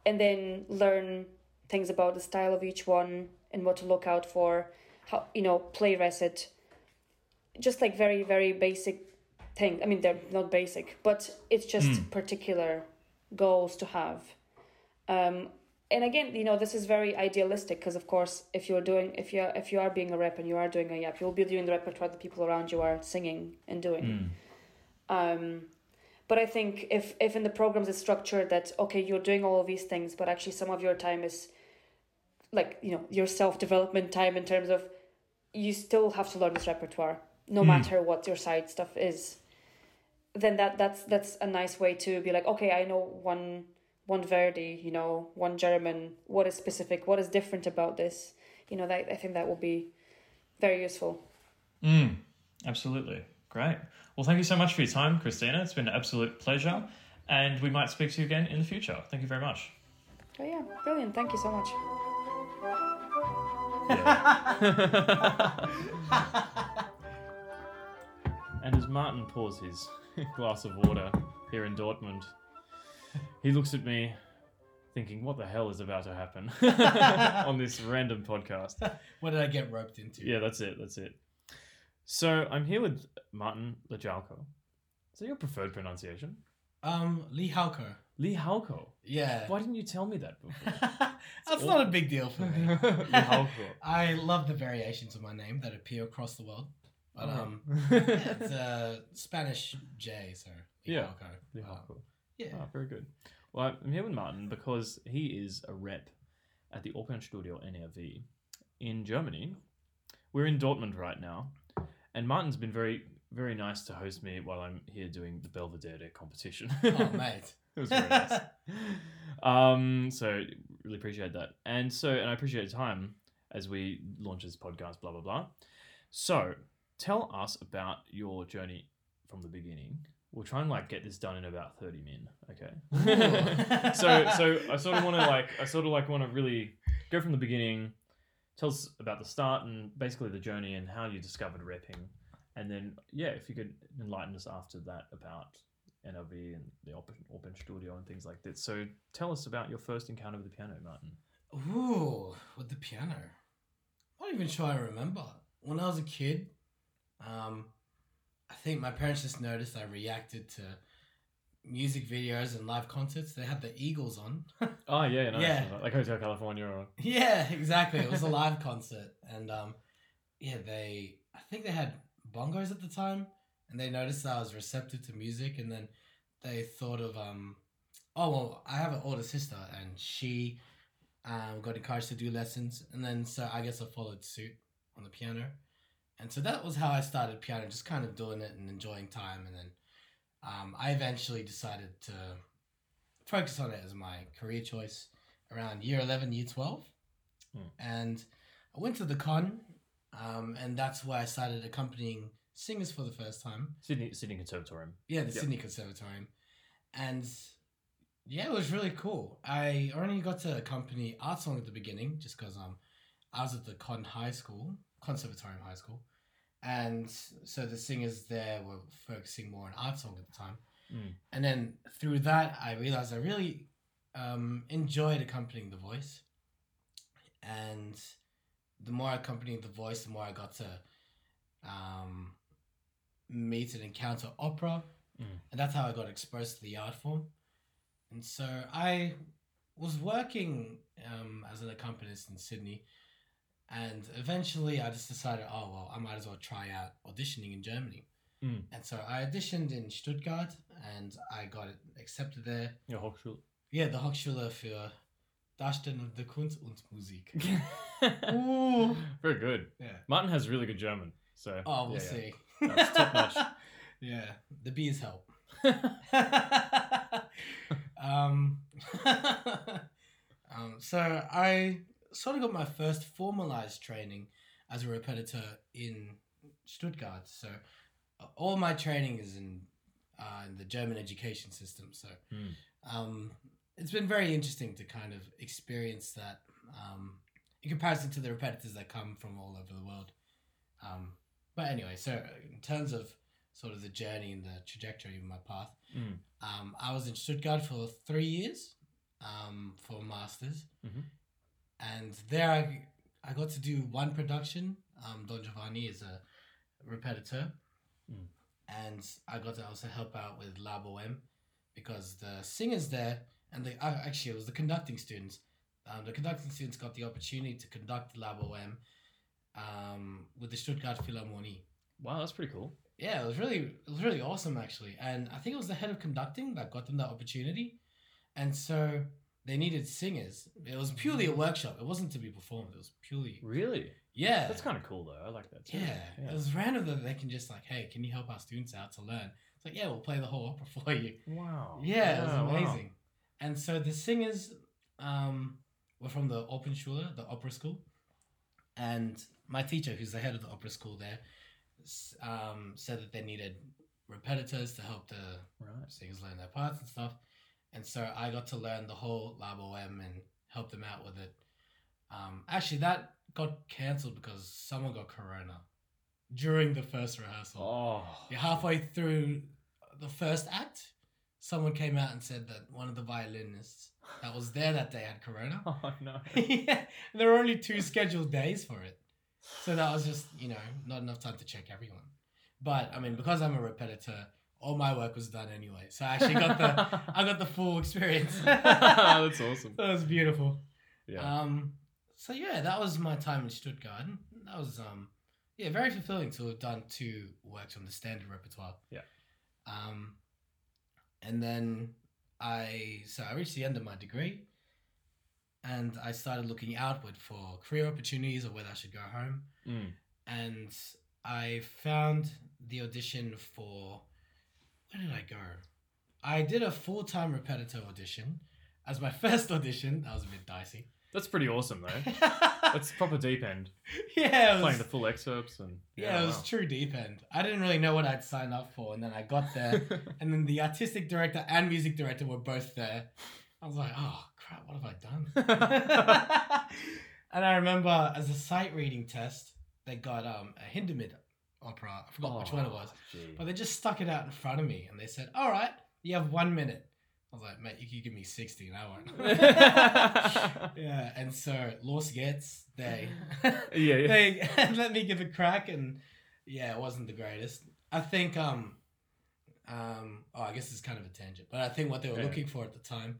and then learn things about the style of each one and what to look out for, how, you know, play recit, just like very, very basic thing. I mean, they're not basic, but it's just particular goals to have. Um, and again you know this is very idealistic because of course if you're doing if you are, if you are being a rep and you are doing a yap you'll be doing the repertoire the people around you are singing and doing um but i think if if in the programs it's structured that okay you're doing all of these things but actually some of your time is like you know your self-development time in terms of you still have to learn this repertoire no matter what your side stuff is then that that's that's a nice way to be like okay i know one one Verdi, you know, one German, what is specific, what is different about this? You know, that I think that will be very useful. Mm, absolutely. Great. Well, thank you so much for your time, Kristina. It's been an absolute pleasure. And we might speak to you again in the future. Thank you very much. Oh yeah, brilliant. Thank you so much. [LAUGHS] And as Martin pours his [LAUGHS] glass of water here in Dortmund, he looks at me thinking, what the hell is about to happen [LAUGHS] on this random podcast? What did I get roped into? Yeah, that's it. That's it. So I'm here with Martin Lijauco. Is that your preferred pronunciation? Um, Lee Halker. Lee Halko. Yeah. Why didn't you tell me that before? [LAUGHS] That's not a big deal for me. [LAUGHS] Lee Halko. [LAUGHS] I love the variations of my name that appear across the world. But Uh-huh. um, yeah, it's a Spanish J, so Lee Yeah. Halker. Lee Um, Halko. yeah. Oh, very good. Well, I'm here with Martin because he is a rep at the Opernstudio NRW in Germany. We're in Dortmund right now, and Martin's been very, very nice to host me while I'm here doing the Belvedere competition. [LAUGHS] Oh, mate. [LAUGHS] it was very nice. um, so really appreciate that, and so and I appreciate your time as we launch this podcast. Blah blah blah. So tell us about your journey from the beginning. We'll try and like get this done in about thirty min. Okay. [LAUGHS] So so I sort of want to like I sort of like want to really go from the beginning. Tell us about the start and basically the journey and how you discovered repping, and then yeah, if you could enlighten us after that about NLV and the open open studio and things like that. So tell us about your first encounter with the piano, Martin. Ooh, with the piano. I'm not even sure I remember. When I was a kid, um, I think my parents just noticed I reacted to music videos and live concerts. They had the Eagles on. [LAUGHS] Oh yeah, no, Yeah. like Hotel California. Or... yeah, exactly. It was a live concert, and um, yeah, they. I think they had bongos at the time, and they noticed that I was receptive to music, and then they thought of um, oh well, I have an older sister, and she um got encouraged to do lessons, and then so I guess I followed suit on the piano, and so that was how I started piano, just kind of doing it and enjoying time, and then um, I eventually decided to focus on it as my career choice around year 11 year 12 Hmm. and i went to the con um, and that's where i started accompanying singers for the first time Sydney Sydney Conservatorium. yeah the Yep. sydney conservatorium and yeah it was really cool i only got to accompany art song at the beginning just because um, i was at the con high school conservatorium high school and so the singers there were focusing more on art song at the time. Mm. and then through that i realized i really um, enjoyed accompanying the voice. And the more i accompanied the voice the more i got to um, meet and encounter opera. Mm. and that's how i got exposed to the art form. And so i was working um, as an accompanist in sydney and eventually i just decided oh well i might as well try out auditioning in germany Mm. and so i auditioned in stuttgart and i got accepted there Your Hochschule. yeah, the Hochschule für Darstellung der Kunst und Musik. [LAUGHS] Ooh. Very good. Yeah. Martin has really good German. So Oh, we'll yeah, yeah. see. No, it's top notch. [LAUGHS] yeah, the bees help. [LAUGHS] um, um, so I sort of got my first formalized training as a repetitor in Stuttgart. So uh, all my training is in uh, in the German education system. So Hmm. um, it's been very interesting to kind of experience that um, in comparison to the repetitors that come from all over the world. Um, but anyway, so in terms of sort of the journey and the trajectory of my path, Mm. um, I was in Stuttgart for three years um, for masters, Mhm. And there I, I got to do one production. Um, Don Giovanni is a repetitor, Mm. and I got to also help out with La Boheme because the singers there and the uh, actually it was the conducting students. Um, the conducting students got the opportunity to conduct La Boheme um, with the Stuttgart Philharmonie. Wow, that's pretty cool. Yeah, it was really it was really awesome actually, and I think it was the head of conducting that got them that opportunity, and so they needed singers. It was purely a workshop. It wasn't to be performed. It was purely Really? yeah. That's kind of cool though. I like that too. yeah. It was random that they can just like, hey, can you help our students out to learn? It's like, yeah, we'll play the whole opera [LAUGHS] for you. Wow. Yeah, it was wow. amazing. And so the singers um, were from the Opernschule, the opera school. And my teacher, who's the head of the opera school there, um, said that they needed repetitors to help the Right. singers learn their parts and stuff. And so I got to learn the whole La Boheme and help them out with it. Um, actually, that got cancelled because someone got corona during the first rehearsal. Oh. Yeah, halfway through the first act, someone came out and said that one of the violinists that was there that day had corona. [LAUGHS] Oh no. [LAUGHS] yeah, there were only two scheduled days for it. So that was just, you know, not enough time to check everyone. But I mean, because I'm a repetitor, all my work was done anyway. So I actually got the [LAUGHS] I got the full experience. [LAUGHS] That's awesome. That was beautiful. Yeah. Um so yeah, that was my time in Stuttgart. That was um yeah, very fulfilling to have done two works from the standard repertoire. Yeah. Um and then I so I reached the end of my degree and I started looking outward for career opportunities or whether I should go home. Mm. And I found the audition for where did I go? I did a full time repetitor audition as my [LAUGHS] first audition. That was a bit dicey. That's pretty awesome though. [LAUGHS] That's proper deep end. yeah, was, Playing the full excerpts and yeah, it was true deep end. I didn't really know what I'd sign up for, and then I got there, [LAUGHS] and then the artistic director and music director were both there. I was like, oh crap, what have I done? and I remember as a sight reading test, they got um a Hindemith opera. I forgot which one it was, but they just stuck it out in front of me, and they said, "All right, you have one minute." I was like, "Mate, you could give me sixty, and I won't." yeah, and so Los Gets they [LAUGHS] yeah, yeah. they [LAUGHS] let me give a crack, and yeah, it wasn't the greatest. I think um um oh I guess it's kind of a tangent, but I think what they were Yeah. looking for at the time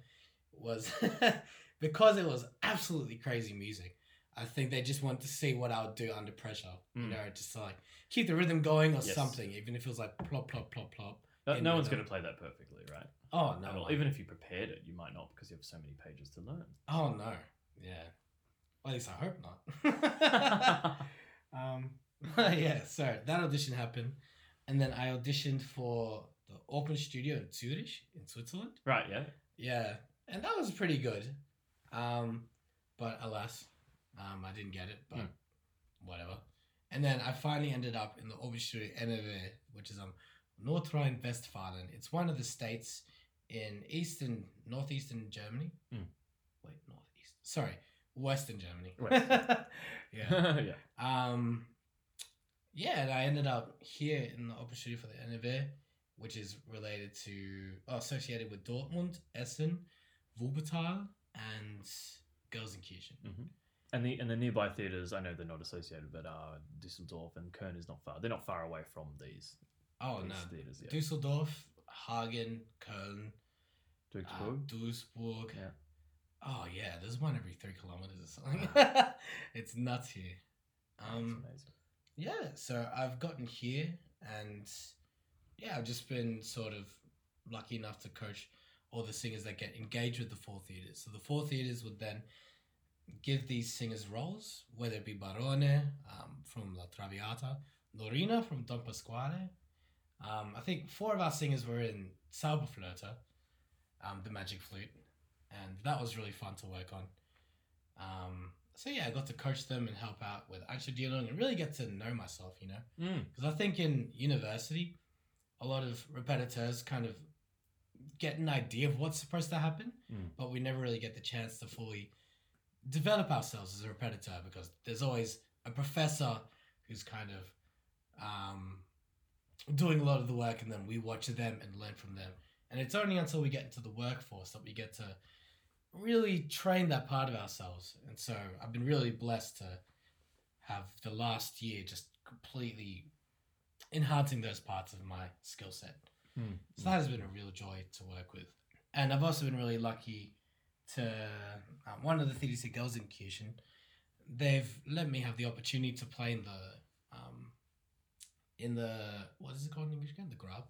was [LAUGHS] because it was absolutely crazy music. I think they just want to see what I would do under pressure. You Mm. know, just like keep the rhythm going or Yes. something, even if it was like plop plop plop plop. No, no one's going to play that perfectly, right? Oh no! Even if you prepared it, you might not because you have so many pages to learn. Oh no! Yeah. Well, at least I hope not. [LAUGHS] um, yeah. So that audition happened, and then I auditioned for the Open Studio in Zurich, in Switzerland. right, yeah. Yeah, and that was pretty good. Um, but alas, um, I didn't get it. But Hmm. whatever. And then I finally ended up in the Open NRW, which is um North Rhine-Westphalen. It's one of the states in eastern, northeastern Germany. Hmm. Wait, northeast. Sorry, western Germany. Western. [LAUGHS] yeah. [LAUGHS] yeah. Um, yeah, and I ended up here in the Open for the NRW, which is related to, oh, associated with Dortmund, Essen, Wuppertal, and Gelsenkirchen. hmm And the and the nearby theaters, I know they're not associated, but uh, Düsseldorf and Köln is not far. They're not far away from these. Oh, these no. theaters. Yeah. Dusseldorf, Hagen, Köln, uh, Duisburg. Duisburg. Yeah. Oh, yeah, there's one every three kilometers or something. [LAUGHS] it's nuts here. Um, amazing. yeah, so I've gotten here and yeah, I've just been sort of lucky enough to coach all the singers that get engaged with the four theaters. So the four theaters would then give these singers roles, whether it be Barone um, from La Traviata, Norina from Don Pasquale. Um, I think four of our singers were in Zauberflöte, um, the magic flute, and that was really fun to work on. Um, so yeah, I got to coach them and help out with Einstudieren and really get to know myself, you know. Mm. Because I think in university, a lot of repetitors kind of get an idea of what's supposed to happen, Mm. but we never really get the chance to fully develop ourselves as a repetitor because there's always a professor who's kind of um, doing a lot of the work and then we watch them and learn from them. And it's only until we get into the workforce that we get to really train that part of ourselves. And so I've been really blessed to have the last year just completely enhancing those parts of my skill set. Mm. So that has been a real joy to work with. And I've also been really lucky to uh, one of the theatres at Gelsenkirchen, they've let me have the opportunity to play in the um in the what is it called in English again? The grub.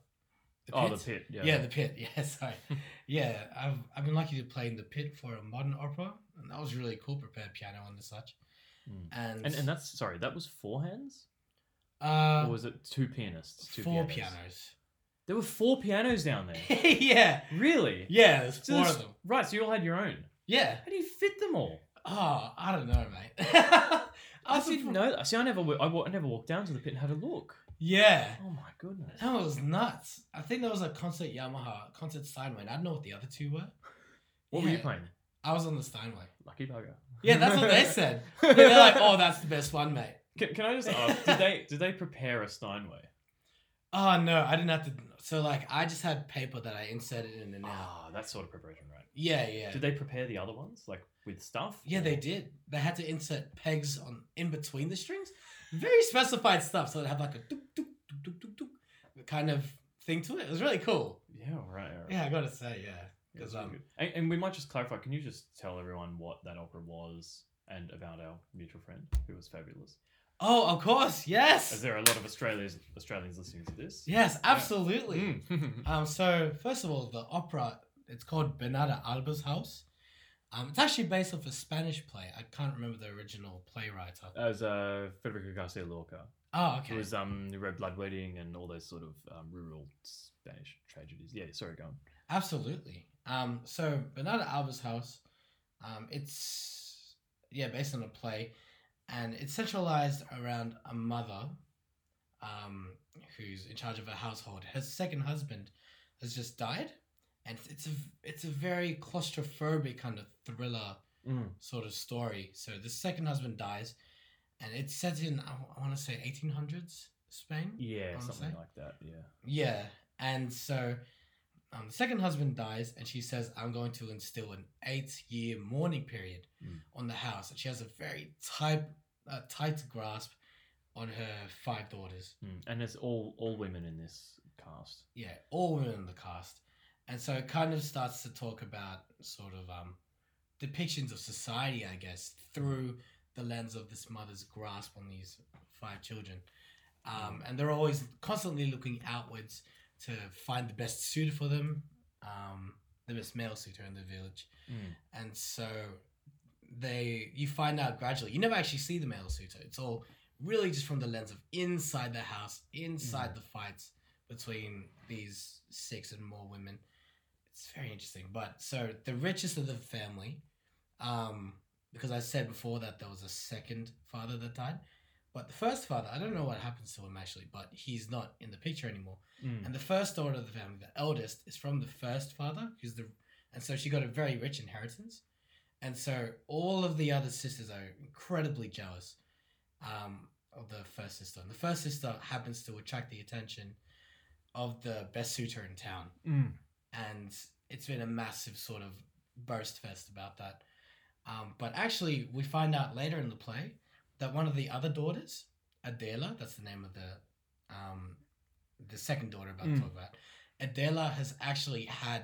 The Oh, the pit. Yeah. Yeah, the pit. [LAUGHS] Yeah, sorry. [LAUGHS] yeah, I've I've been lucky to play in the pit for a modern opera, and that was really cool. Prepared piano and such, Mm. and And and that's sorry, that was four hands, uh, or was it two pianists? Two four pianos? pianos. There were four pianos down there. [LAUGHS] yeah, really? yeah, there's So four there's- of them. Right. So you all had your own. Yeah. How do you fit them all? Oh, I don't know, mate. [LAUGHS] I I didn't know that. See, I never, wa- I, wa- I never walked down to the pit and had a look. Yeah. Oh my goodness. That was nuts. I think there was a concert Yamaha, concert Steinway. and I don't know what the other two were. What were you Yeah. playing? I was on the Steinway. Lucky bugger. Yeah, that's what they said. Yeah, [LAUGHS] they're like, oh, that's the best one, mate. Can, can I just ask? Did they did they prepare a Steinway? Oh no, I didn't have to. So like, I just had paper that I inserted in and out. Ah, that's sort of preparation, right? Yeah, yeah. Did they prepare the other ones like with stuff? Yeah, they did. They had to insert pegs on in between the strings. Very specified stuff. So it had like a dook, dook, dook, dook, dook, dook kind of thing to it. It was really cool. Yeah, right. right. Yeah, I gotta say, yeah. Yeah, um, really good. and, and we might just clarify. Can you just tell everyone what that opera was and about our mutual friend who was fabulous? Oh, of course, As yes, there are a lot of Australians Australians listening to this. yes, absolutely. Mm. [LAUGHS] Um, so first of all, the opera it's called Bernarda Alba's House. Um, it's actually based off a Spanish play. I can't remember the original playwright. As uh, Federico Garcia Lorca, Oh, who okay. was um, who wrote Blood Wedding and all those sort of um, rural Spanish tragedies. Yeah, sorry, go on. Absolutely. Um, so Bernarda Alba's house, um, it's yeah based on a play, and it's centralized around a mother, um, who's in charge of her household. Her second husband has just died, and it's a it's a very claustrophobic kind of thriller Mm. sort of story. So the second husband dies, and it's set in I, want to say eighteen hundreds Spain. Yeah, something say. like that. Yeah. Yeah, and so um, the second husband dies, and she says, "I'm going to instill an eight-year mourning period Mm. on the house." And she has a very tight, uh, tight grasp on her five daughters. Mm. And it's all all women in this cast. Yeah, all women in the cast, and so it kind of starts to talk about sort of um, depictions of society, I guess, through the lens of this mother's grasp on these five children. Um, and they're always constantly looking outwards to find the best suitor for them, um, the best male suitor in the village. Mm. And so they, you find out gradually. You never actually see the male suitor. It's all really just from the lens of inside the house, inside the fights between these six and more women. It's very interesting. But so the richest of the family, um, because I said before that there was a second father that died, but the first father, I don't know what happens to him actually, but he's not in the picture anymore. Mm. And the first daughter of the family, the eldest, is from the first father, who's the, and so she got a very rich inheritance, and so all of the other sisters are incredibly jealous, um, of the first sister. And the first sister happens to attract the attention of the best suitor in town, Mm. and it's been a massive sort of burst fest about that. Um, but actually, we find out later in the play that one of the other daughters, Adela, that's the name of the um, the second daughter about to Mm. talk about, Adela has actually had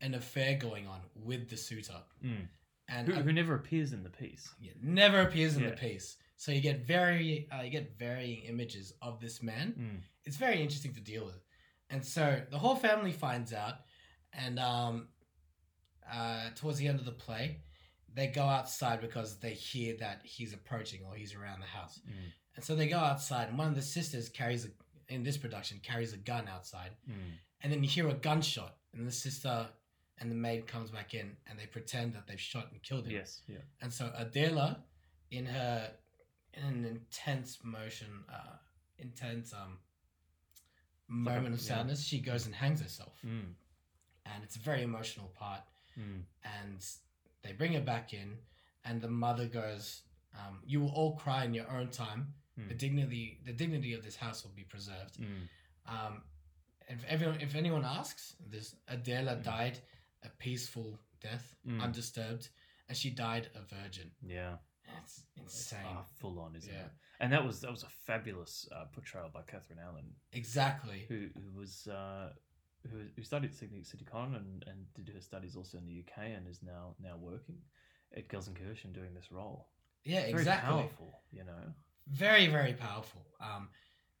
an affair going on with the suitor, Mm. and Who, who never appears in the piece. yeah, never appears in Yeah. the piece. So you get very uh, you get varying images of this man. Mm. It's very interesting to deal with, and so the whole family finds out, and um, uh, towards the end of the play, they go outside because they hear that he's approaching or he's around the house, Mm. and so they go outside, and one of the sisters carries a in this production carries a gun outside, Mm. and then you hear a gunshot, and the sister and the maid comes back in, and they pretend that they've shot and killed him. Yes. Yeah. And so Adela, in her in an intense motion, uh, intense um like a- moment of yeah. sadness, she goes and hangs herself, Mm. and it's a very emotional part. Mm. And they bring her back in, and the mother goes, um, "You will all cry in your own time. The Mm. dignity, the dignity of this house will be preserved." Mm. Um, if everyone, if anyone asks, this Adela Mm. died a peaceful death, Mm. undisturbed, and she died a virgin. Yeah. It's It's insane. ah, full on, isn't Yeah. it? And that was that was a fabulous uh, portrayal by Catherine Allen, Exactly. who who was uh, who, who studied at City, City Con and, and did her studies also in the UK and is now now working at Gelsenkirchen doing this role. Yeah, Very exactly. powerful, you know. Very, very powerful. Um,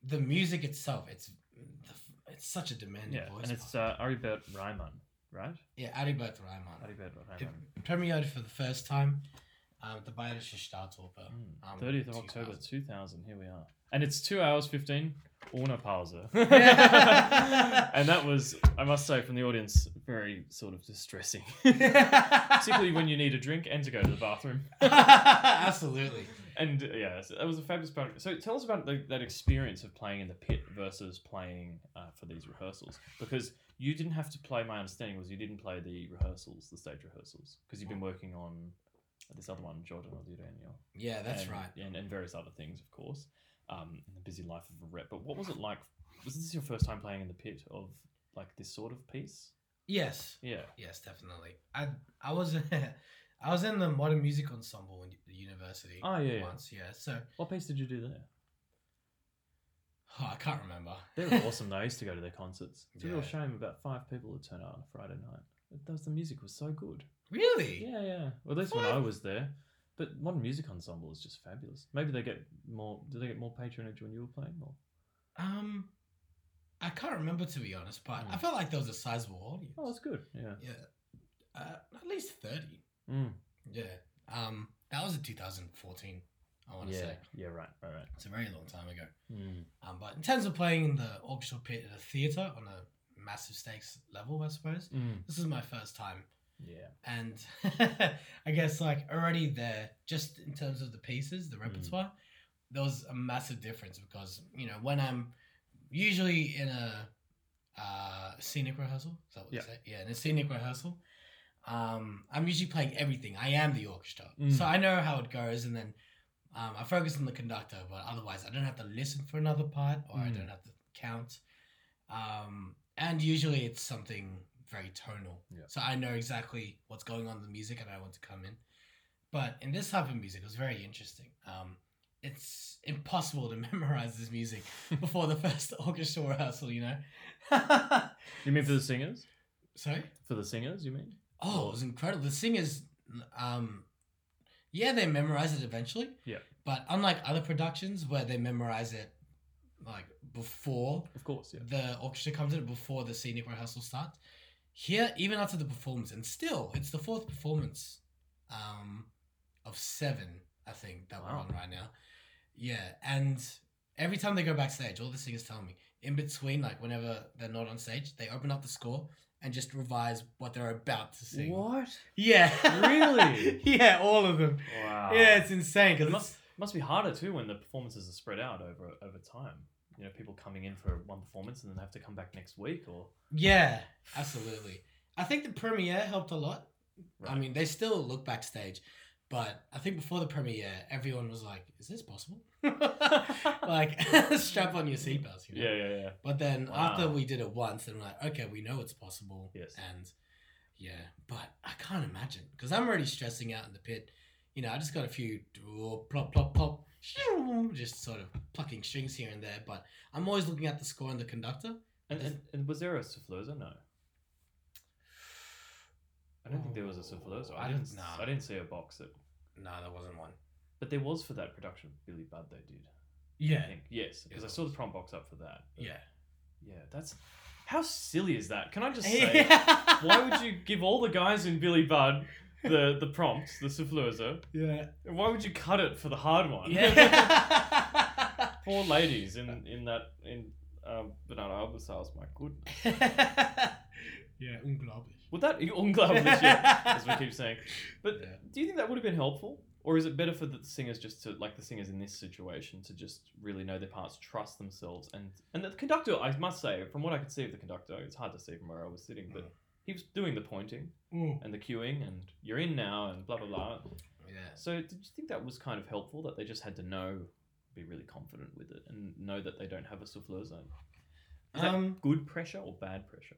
the music itself, it's it's such a demanding Yeah, voice. and it's uh, Aribert Reimann, right? yeah, Aribert Reimann. Aribert It Reimann. premiered for the first time um, the Bayerische Staatsoper. Mm. um, 30th of October 2000. 2000. Here we are. And it's two hours 15, ohne Pause. [LAUGHS] And that was, I must say, from the audience, very sort of distressing. [LAUGHS] Particularly when you need a drink and to go to the bathroom. [LAUGHS] Absolutely. and uh, yeah, so that was a fabulous project. So tell us about the, that experience of playing in the pit versus playing uh, for these rehearsals, because you didn't have to play. My understanding was you didn't play the rehearsals, the stage rehearsals, because you've been working on this other one, Jordan or Daniel. Yeah, that's and, right. And, and various other things, of course, um, in the busy life of a rep. But what was it like? Was this your first time playing in the pit of like this sort of piece? Yes, Yeah. yes, definitely. I I was [LAUGHS] I was in the modern music ensemble in the university. Oh, yeah, yeah. once, yeah. So What piece did you do there? oh, [SIGHS] I can't remember. They were [LAUGHS] awesome. though. I used to go to their concerts. It's a real shame about five people would turn out on a Friday night. Does the music was so good. Really? Yeah, yeah. Well, at least when I was there. But modern music ensemble is just fabulous. Maybe they get more. Did they get more patronage when you were playing? Or Um, I can't remember to be honest, but I Mm. felt like there was a sizable audience. oh, that's good. Yeah. Yeah, uh, at least thirty. Mm. Yeah. Um, that was in 2014. I want to Yeah. say Yeah. Right. Right. Right. it's a very long time ago. Mm. Um, but in terms of playing in the orchestral pit at a theater on a massive stakes level, I suppose Mm. this is my first time, Yeah. and [LAUGHS] I guess like already there, just in terms of the pieces, the repertoire, there was a massive difference because you know when I'm usually in a uh, scenic rehearsal, is that what Yeah. they say? Yeah, in a scenic rehearsal. Um, I'm usually playing everything. I am the orchestra, Mm. so I know how it goes, and then um, I focus on the conductor. But otherwise, I don't have to listen for another part, or I Mm. don't have to count. Um, and usually, it's something very tonal, Yeah. so I know exactly what's going on in the music, and I want to come in. But in this type of music, it was very interesting. Um, it's impossible to [LAUGHS] memorize this music [LAUGHS] before the first [LAUGHS] orchestra rehearsal, you know. You mean for the singers? Sorry. For the singers, you mean? Oh, it was incredible. The singers, um, yeah, they memorize it eventually. Yeah. But unlike other productions where they memorize it like before Of course. Yeah. the orchestra comes in, before the scenic rehearsal starts, here even after the performance, and still it's the fourth performance, um, of seven I think that we're on right now. Yeah, and every time they go backstage, all the singers tell me in between, like whenever they're not on stage, they open up the score and just revise what they're about to sing. What? Yeah. Really? [LAUGHS] yeah, all of them. Wow. Yeah, it's insane because It must must be harder too when the performances are spread out over over time. You know, people coming in for one performance and then they have to come back next week, or yeah, absolutely. I think the premiere helped a lot. I mean, they still look backstage, but I think before the premiere, everyone was like, "Is this possible?" [LAUGHS] like, [LAUGHS] strap on your seatbelts. You know? yeah, yeah, yeah. But then after we did it once, then we're like, okay, we know it's possible. Yes. And yeah, but I can't imagine because I'm already stressing out in the pit. You know, I just got a few oh, plop, plop, plop, [LAUGHS] just sort of plucking strings here and there. But I'm always looking at the score and the conductor. And, and, and was there a souffleuser? No. I don't think there was a souffleuser. I oh, I didn't. I didn't see a box that. No, there wasn't one. But there was for that production of Billy Budd. They did. Yeah. I think yes, because I saw the prompt box up for that. Yeah. Yeah, that's how silly is that? Can I just [LAUGHS] say? Why would you give all the guys in Billy Budd the the prompts, the souffleuser? Yeah. Why would you cut it for the hard one? Yeah. [LAUGHS] Poor ladies in in that in um, Bernarda Albas Haus, my goodness. [LAUGHS] yeah, unglaublich. Would that unglaublich, yeah, as we keep saying. But Yeah. do you think that would have been helpful? Or is it better for the singers just to like the singers in this situation to just really know their parts, trust themselves and and the conductor, I must say, from what I could see of the conductor, it's hard to see from where I was sitting, but Mm. He was doing the pointing Mm. and the cueing and you're in now and blah blah blah. Yeah. So did you think that was kind of helpful that they just had to know, be really confident with it and know that they don't have a souffleur zone? Is that Um, good pressure or bad pressure?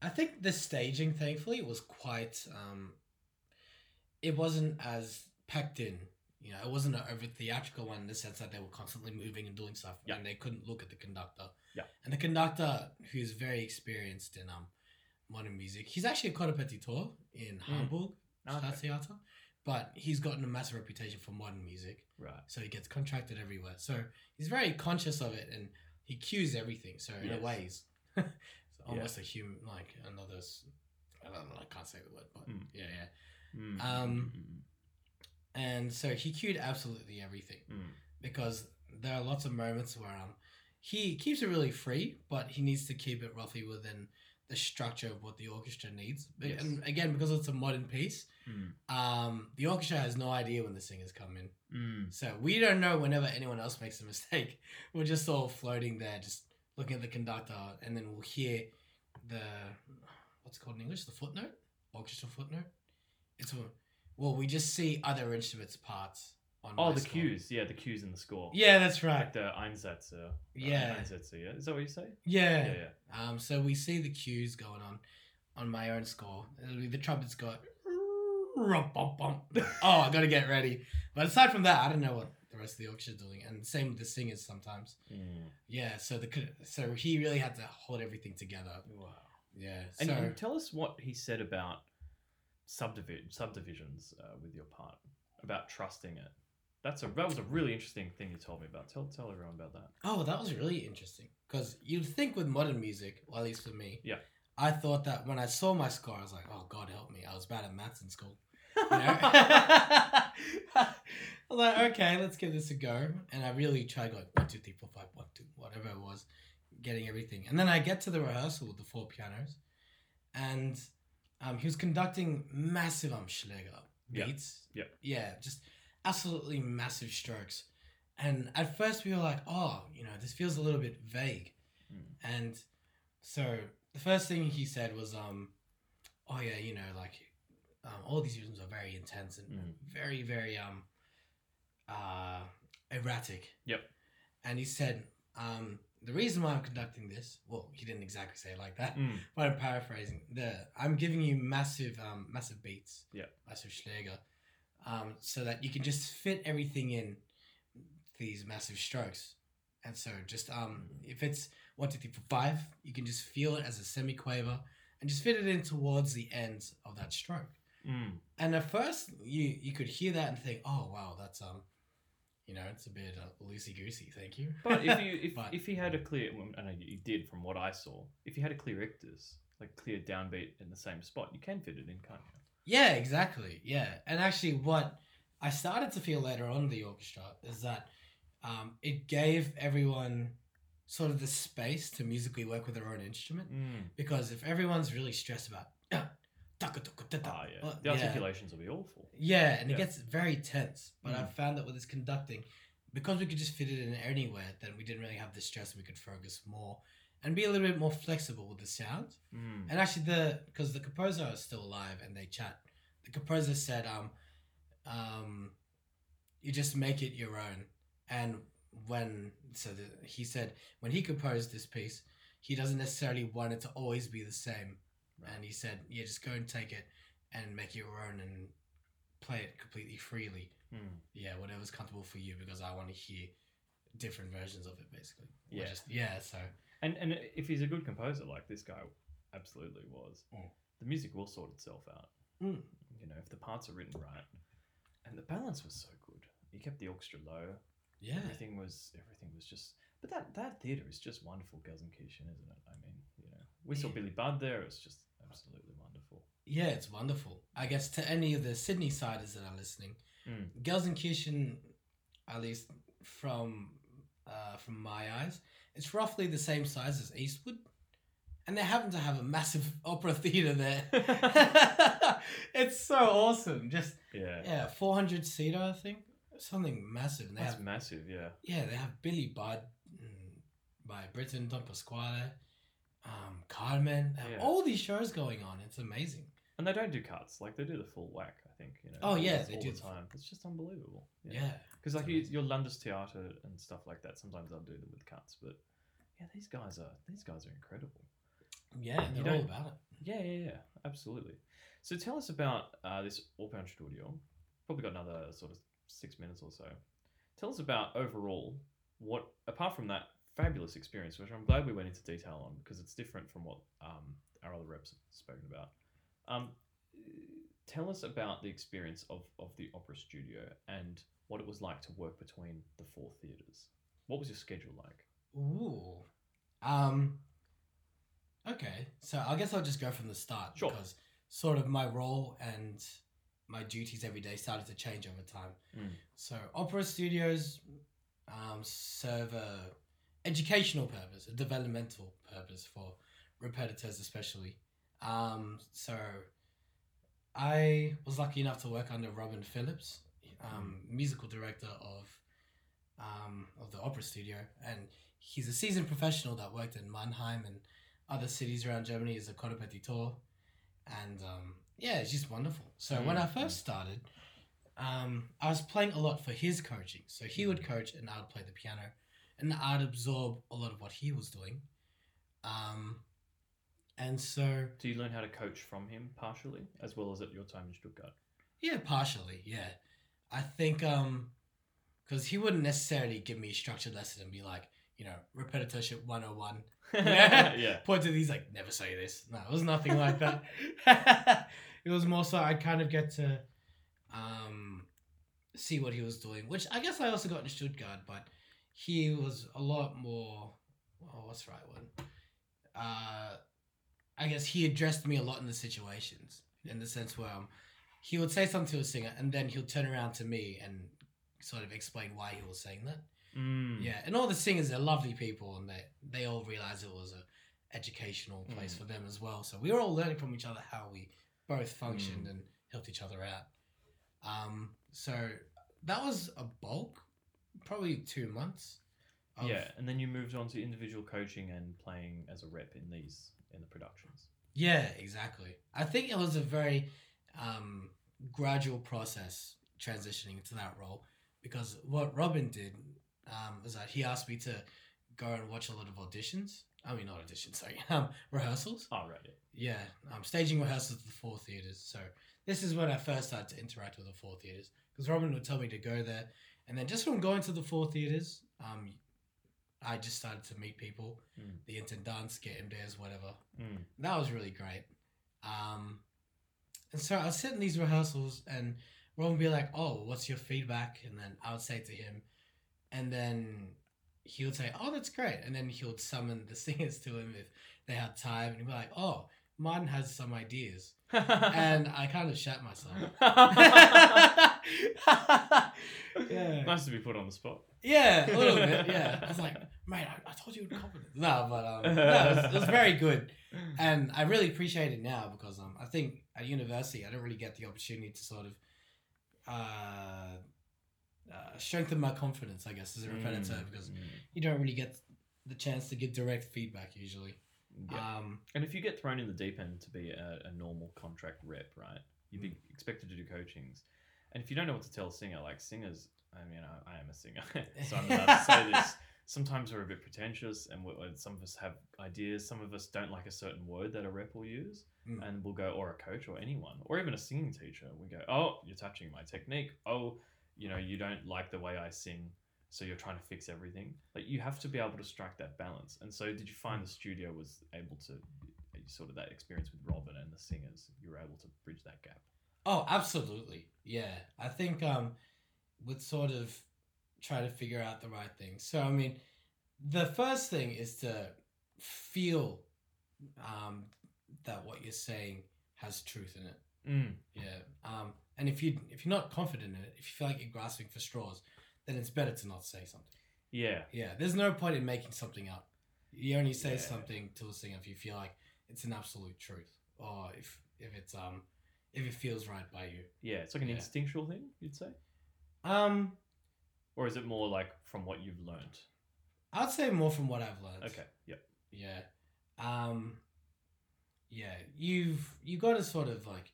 I think the staging, thankfully, was quite. Um, it wasn't as packed in. You know, it wasn't an over theatrical one in the sense that they were constantly moving and doing stuff, Yeah. and they couldn't look at the conductor. Yeah. And the conductor, who's very experienced in um modern music, he's actually a correpetitor in Hamburg Mm. Okay. Staatstheater, but he's gotten a massive reputation for modern music. Right. so he gets contracted everywhere. So he's very conscious of it, and he cues everything. So in a way, he's [LAUGHS] it's almost a human, like another. I don't know. I can't say the word, but Mm. yeah, yeah. Mm, Um, mm, And so he cued absolutely everything mm, mm. because there are lots of moments where um he keeps it really free, but he needs to keep it roughly within the structure of what the orchestra needs. Yes. And again, because it's a modern piece, Mm. um, the orchestra has no idea when the singers come in. Mm. So we don't know whenever anyone else makes a mistake. [LAUGHS] We're just all floating there, just looking at the conductor, and then we'll hear the what's called in English, the footnote, orchestra footnote. It's a, well, we just see other instruments parts on. Oh, the score. cues. Yeah, the cues in the score. Yeah, that's right. Like the Einsätze. uh, Yeah. Einsätze, yeah. Is that what you say? Yeah. Yeah, yeah. Um, so we see the cues going on on my own score. It'll be the trumpets go. [LAUGHS] Oh, I gotta get ready. But aside from that, I don't know what the rest of the orchestra's doing, and same with the singers sometimes. Mm. Yeah, so the so he really had to hold everything together. Wow. Yeah. And, so and tell us what he said about subdivi- subdivisions uh, with your part, about trusting it. That's a that was a really interesting thing you told me about. Tell tell everyone about that. oh, that was really interesting because you'd think with modern music, well, at least for me, Yeah. I thought that when I saw my score, I was like, oh God help me, I was bad at maths in school. You know? [LAUGHS] [LAUGHS] I was like, okay, let's give this a go. And I really tried going one, two, three, four, five, one, two, whatever it was, getting everything. And then I get to the rehearsal with the four pianos, and um, he was conducting massive um Schläger beats. Yeah. Yeah, just absolutely massive strokes. And at first we were like, oh, you know, this feels a little bit vague. Mm. And so the first thing he said was, um, oh yeah, you know, like um, all these rhythms are very intense and Mm. very, very um, uh, erratic. Yep. And he said, um, the reason why I'm conducting this, well, he didn't exactly say it like that, Mm. but I'm paraphrasing. The I'm giving you massive, um, massive beats. Yeah. Massive Schläger, um, so that you can just fit everything in these massive strokes. And so, just um, if it's one, two, three, four, five, you can just feel it as a semiquaver and just fit it in towards the ends of that stroke. Mm. And at first, you you could hear that and think, "Oh, wow, that's um, you know, it's a bit uh, loosey goosey." Thank you. But if you [LAUGHS] if, But- if he had a clear, well, I know you did from what I saw. If you had a clear ictus, like clear downbeat in the same spot, you can fit it in, can't you? Yeah, exactly. Yeah, and actually, what I started to feel later on in the orchestra is that um, it gave everyone sort of the space to musically work with their own instrument. Mm. Because if everyone's really stressed about, [CLEARS THROAT] Ah, yeah. The articulations will be awful. yeah, and Yeah. it gets very tense. But I Mm. found that with this conducting, because we could just fit it in anywhere, then we didn't really have the stress. and We could focus more and be a little bit more flexible with the sound. Mm. And actually, the because the composer is still alive and they chat. The composer said, um, um, you just make it your own. And when so the, he said when he composed this piece, he doesn't necessarily want it to always be the same. And he said, yeah, just go and take it and make it your own and play it completely freely. Mm. Yeah, whatever's comfortable for you because I want to hear different versions of it, basically. Yeah. just- yeah. So And and if he's a good composer, like this guy absolutely was, Mm. the music will sort itself out. Mm. You know, if the parts are written right, and the balance was so good. He kept the orchestra low. yeah. Everything was everything was just. But that that theater is just wonderful, Gelsenkirchen, isn't it? I mean, you know, we saw Yeah. Billy Budd there. It's just absolutely wonderful. Yeah, it's wonderful. I guess to any of the Sydney siders that are listening, Mm. Gelsenkirchen, at least from uh, from my eyes, it's roughly the same size as Eastwood, and they happen to have a massive [LAUGHS] opera theater there. [LAUGHS] it's so awesome. Just Yeah, yeah, four hundred seater, I think, something massive. And they that's have massive. Yeah, yeah, they have Billy Budd mm, by Britten, Don Pasquale, um, Carmen. They have Yeah. all these shows going on. It's amazing. And they don't do cuts. Like they do the full whack. I think. You know. Oh, yeah, all they the do the- time. It's just unbelievable. Yeah. Because like you, your Landestheater and stuff like that, sometimes they'll do them with cuts, but yeah, these guys are these guys are incredible. Yeah, You they're all don't- about it. Yeah, yeah, yeah, absolutely. So tell us about uh, this Opern Studio. Probably got another sort of six minutes or so. Tell us about overall what, apart from that fabulous experience, which I'm glad we went into detail on because it's different from what um, our other reps have spoken about. Um, tell us about the experience of, of the opera studio and what it was like to work between the four theatres. What was your schedule like? Ooh. Um. Okay, so I guess I'll just go from the start Sure. because sort of my role and my duties every day started to change over time. Mm. So opera studios um, serve a educational purpose, a developmental purpose for repetitors especially. Um, so I was lucky enough to work under Robin Phillips, um, musical director of um, of the opera studio, and he's a seasoned professional that worked in Mannheim and other cities around Germany as a correpetitor, and um, yeah, it's just wonderful. So when I first started, um, I was playing a lot for his coaching. So he would coach, and I would play the piano, and I'd absorb a lot of what he was doing. Um, and so Do you learn how to coach from him partially, as well as at your time in Stuttgart? Yeah, partially. Yeah, I think um, because he wouldn't necessarily give me a structured lesson and be like, you know, repetitorship one hundred and one. [LAUGHS] yeah. [LAUGHS] Point to these like never say this. No, it was nothing like that. [LAUGHS] it was more so I kind of get to um see what he was doing, which I guess I also got in Stuttgart, but he was a lot more. Oh, what's the right one? Uh, I guess he addressed me a lot in the situations, in the sense where um, he would say something to a singer, and then he'll turn around to me and sort of explain why he was saying that. Mm. Yeah, and all the singers are lovely people, and they they all realize it was a educational place Mm. for them as well. So we were all learning from each other how we both functioned Mm. and helped each other out. Um, so that was a bulk, probably two months. Of- Yeah, and then you moved on to individual coaching and playing as a rep in these in the productions. Yeah, exactly. I think it was a very um, gradual process transitioning into that role because what Robin did um, was that he asked me to go and watch a lot of auditions. I mean, not auditions, sorry, [LAUGHS] um, rehearsals. Oh, right. Yeah. Um, staging rehearsals at the four theaters. So this is when I first started to interact with the four theaters because Robin would tell me to go there, and then just from going to the four theaters, um, I just started to meet people, Mm. the intendants, get MDs, whatever. Mm. That was really great. Um, and so I was sitting in these rehearsals, and Ron would be like, "Oh, what's your feedback?" And then I would say to him, and then he would say, "Oh, that's great." And then he would summon the [LAUGHS] singers to him if they had time, and he'd be like, "Oh, Martin has some ideas," [LAUGHS] and I kind of shat myself. [LAUGHS] yeah. Nice to be put on the spot. Yeah, a little bit. [LAUGHS] Yeah, I was like, mate, I, I told you with confidence. No, but um, no, it, was, it was very good, and I really appreciate it now because um, I think at university I don't really get the opportunity to sort of uh, uh strengthen my confidence. I guess as a repetitor Mm, because mm. you don't really get the chance to give direct feedback usually. Yeah. Um, And if you get thrown in the deep end to be a, a normal contract rep, right, you'd be expected to do coachings. And if you don't know what to tell a singer, like singers, I mean, I, I am a singer, [LAUGHS] [LAUGHS] so I'm allowed to say this. Sometimes we're a bit pretentious, and we some of us have ideas. Some of us don't like a certain word that a rep will use, Mm. and we'll go, or a coach, or anyone, or even a singing teacher. We go, "Oh, you're touching my technique. Oh, you know, you don't like the way I sing, so you're trying to fix everything." Like you have to be able to strike that balance. And so, did you find the studio was able to sort of that experience with Robin and the singers? You were able to bridge that gap. Oh, absolutely. Yeah. I think um would sort of try to figure out the right thing. So I mean, the first thing is to feel um that what you're saying has truth in it. Mm. Yeah. Um and if you if you're not confident in it, if you feel like you're grasping for straws, then it's better to not say something. Yeah. Yeah. There's no point in making something up. You only say Yeah. something to a singer if you feel like it's an absolute truth. Or if if it's um if it feels right by you. Yeah. It's like an Yeah. instinctual thing, you'd say, Um or is it more like from what you've learned? I'd say more from what I've learned. Okay. Yep. Yeah. Um yeah, you've you got to sort of like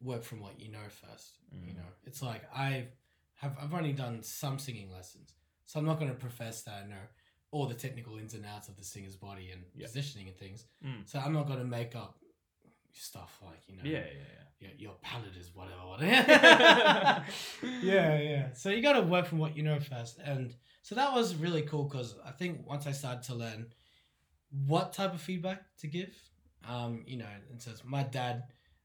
work from what you know first. You Mm. know, it's like I have I've only done some singing lessons, so I'm not going to profess that I know all the technical ins and outs of the singer's body and Yeah. positioning and things. Mm. So I'm not going to make up stuff like you know. Yeah. Yeah. Your, your palate is whatever. whatever. yeah. [LAUGHS] [LAUGHS] yeah, yeah. So you got to work from what you know first, and so that was really cool because I think once I started to learn what type of feedback to give, um, you know, and so my dad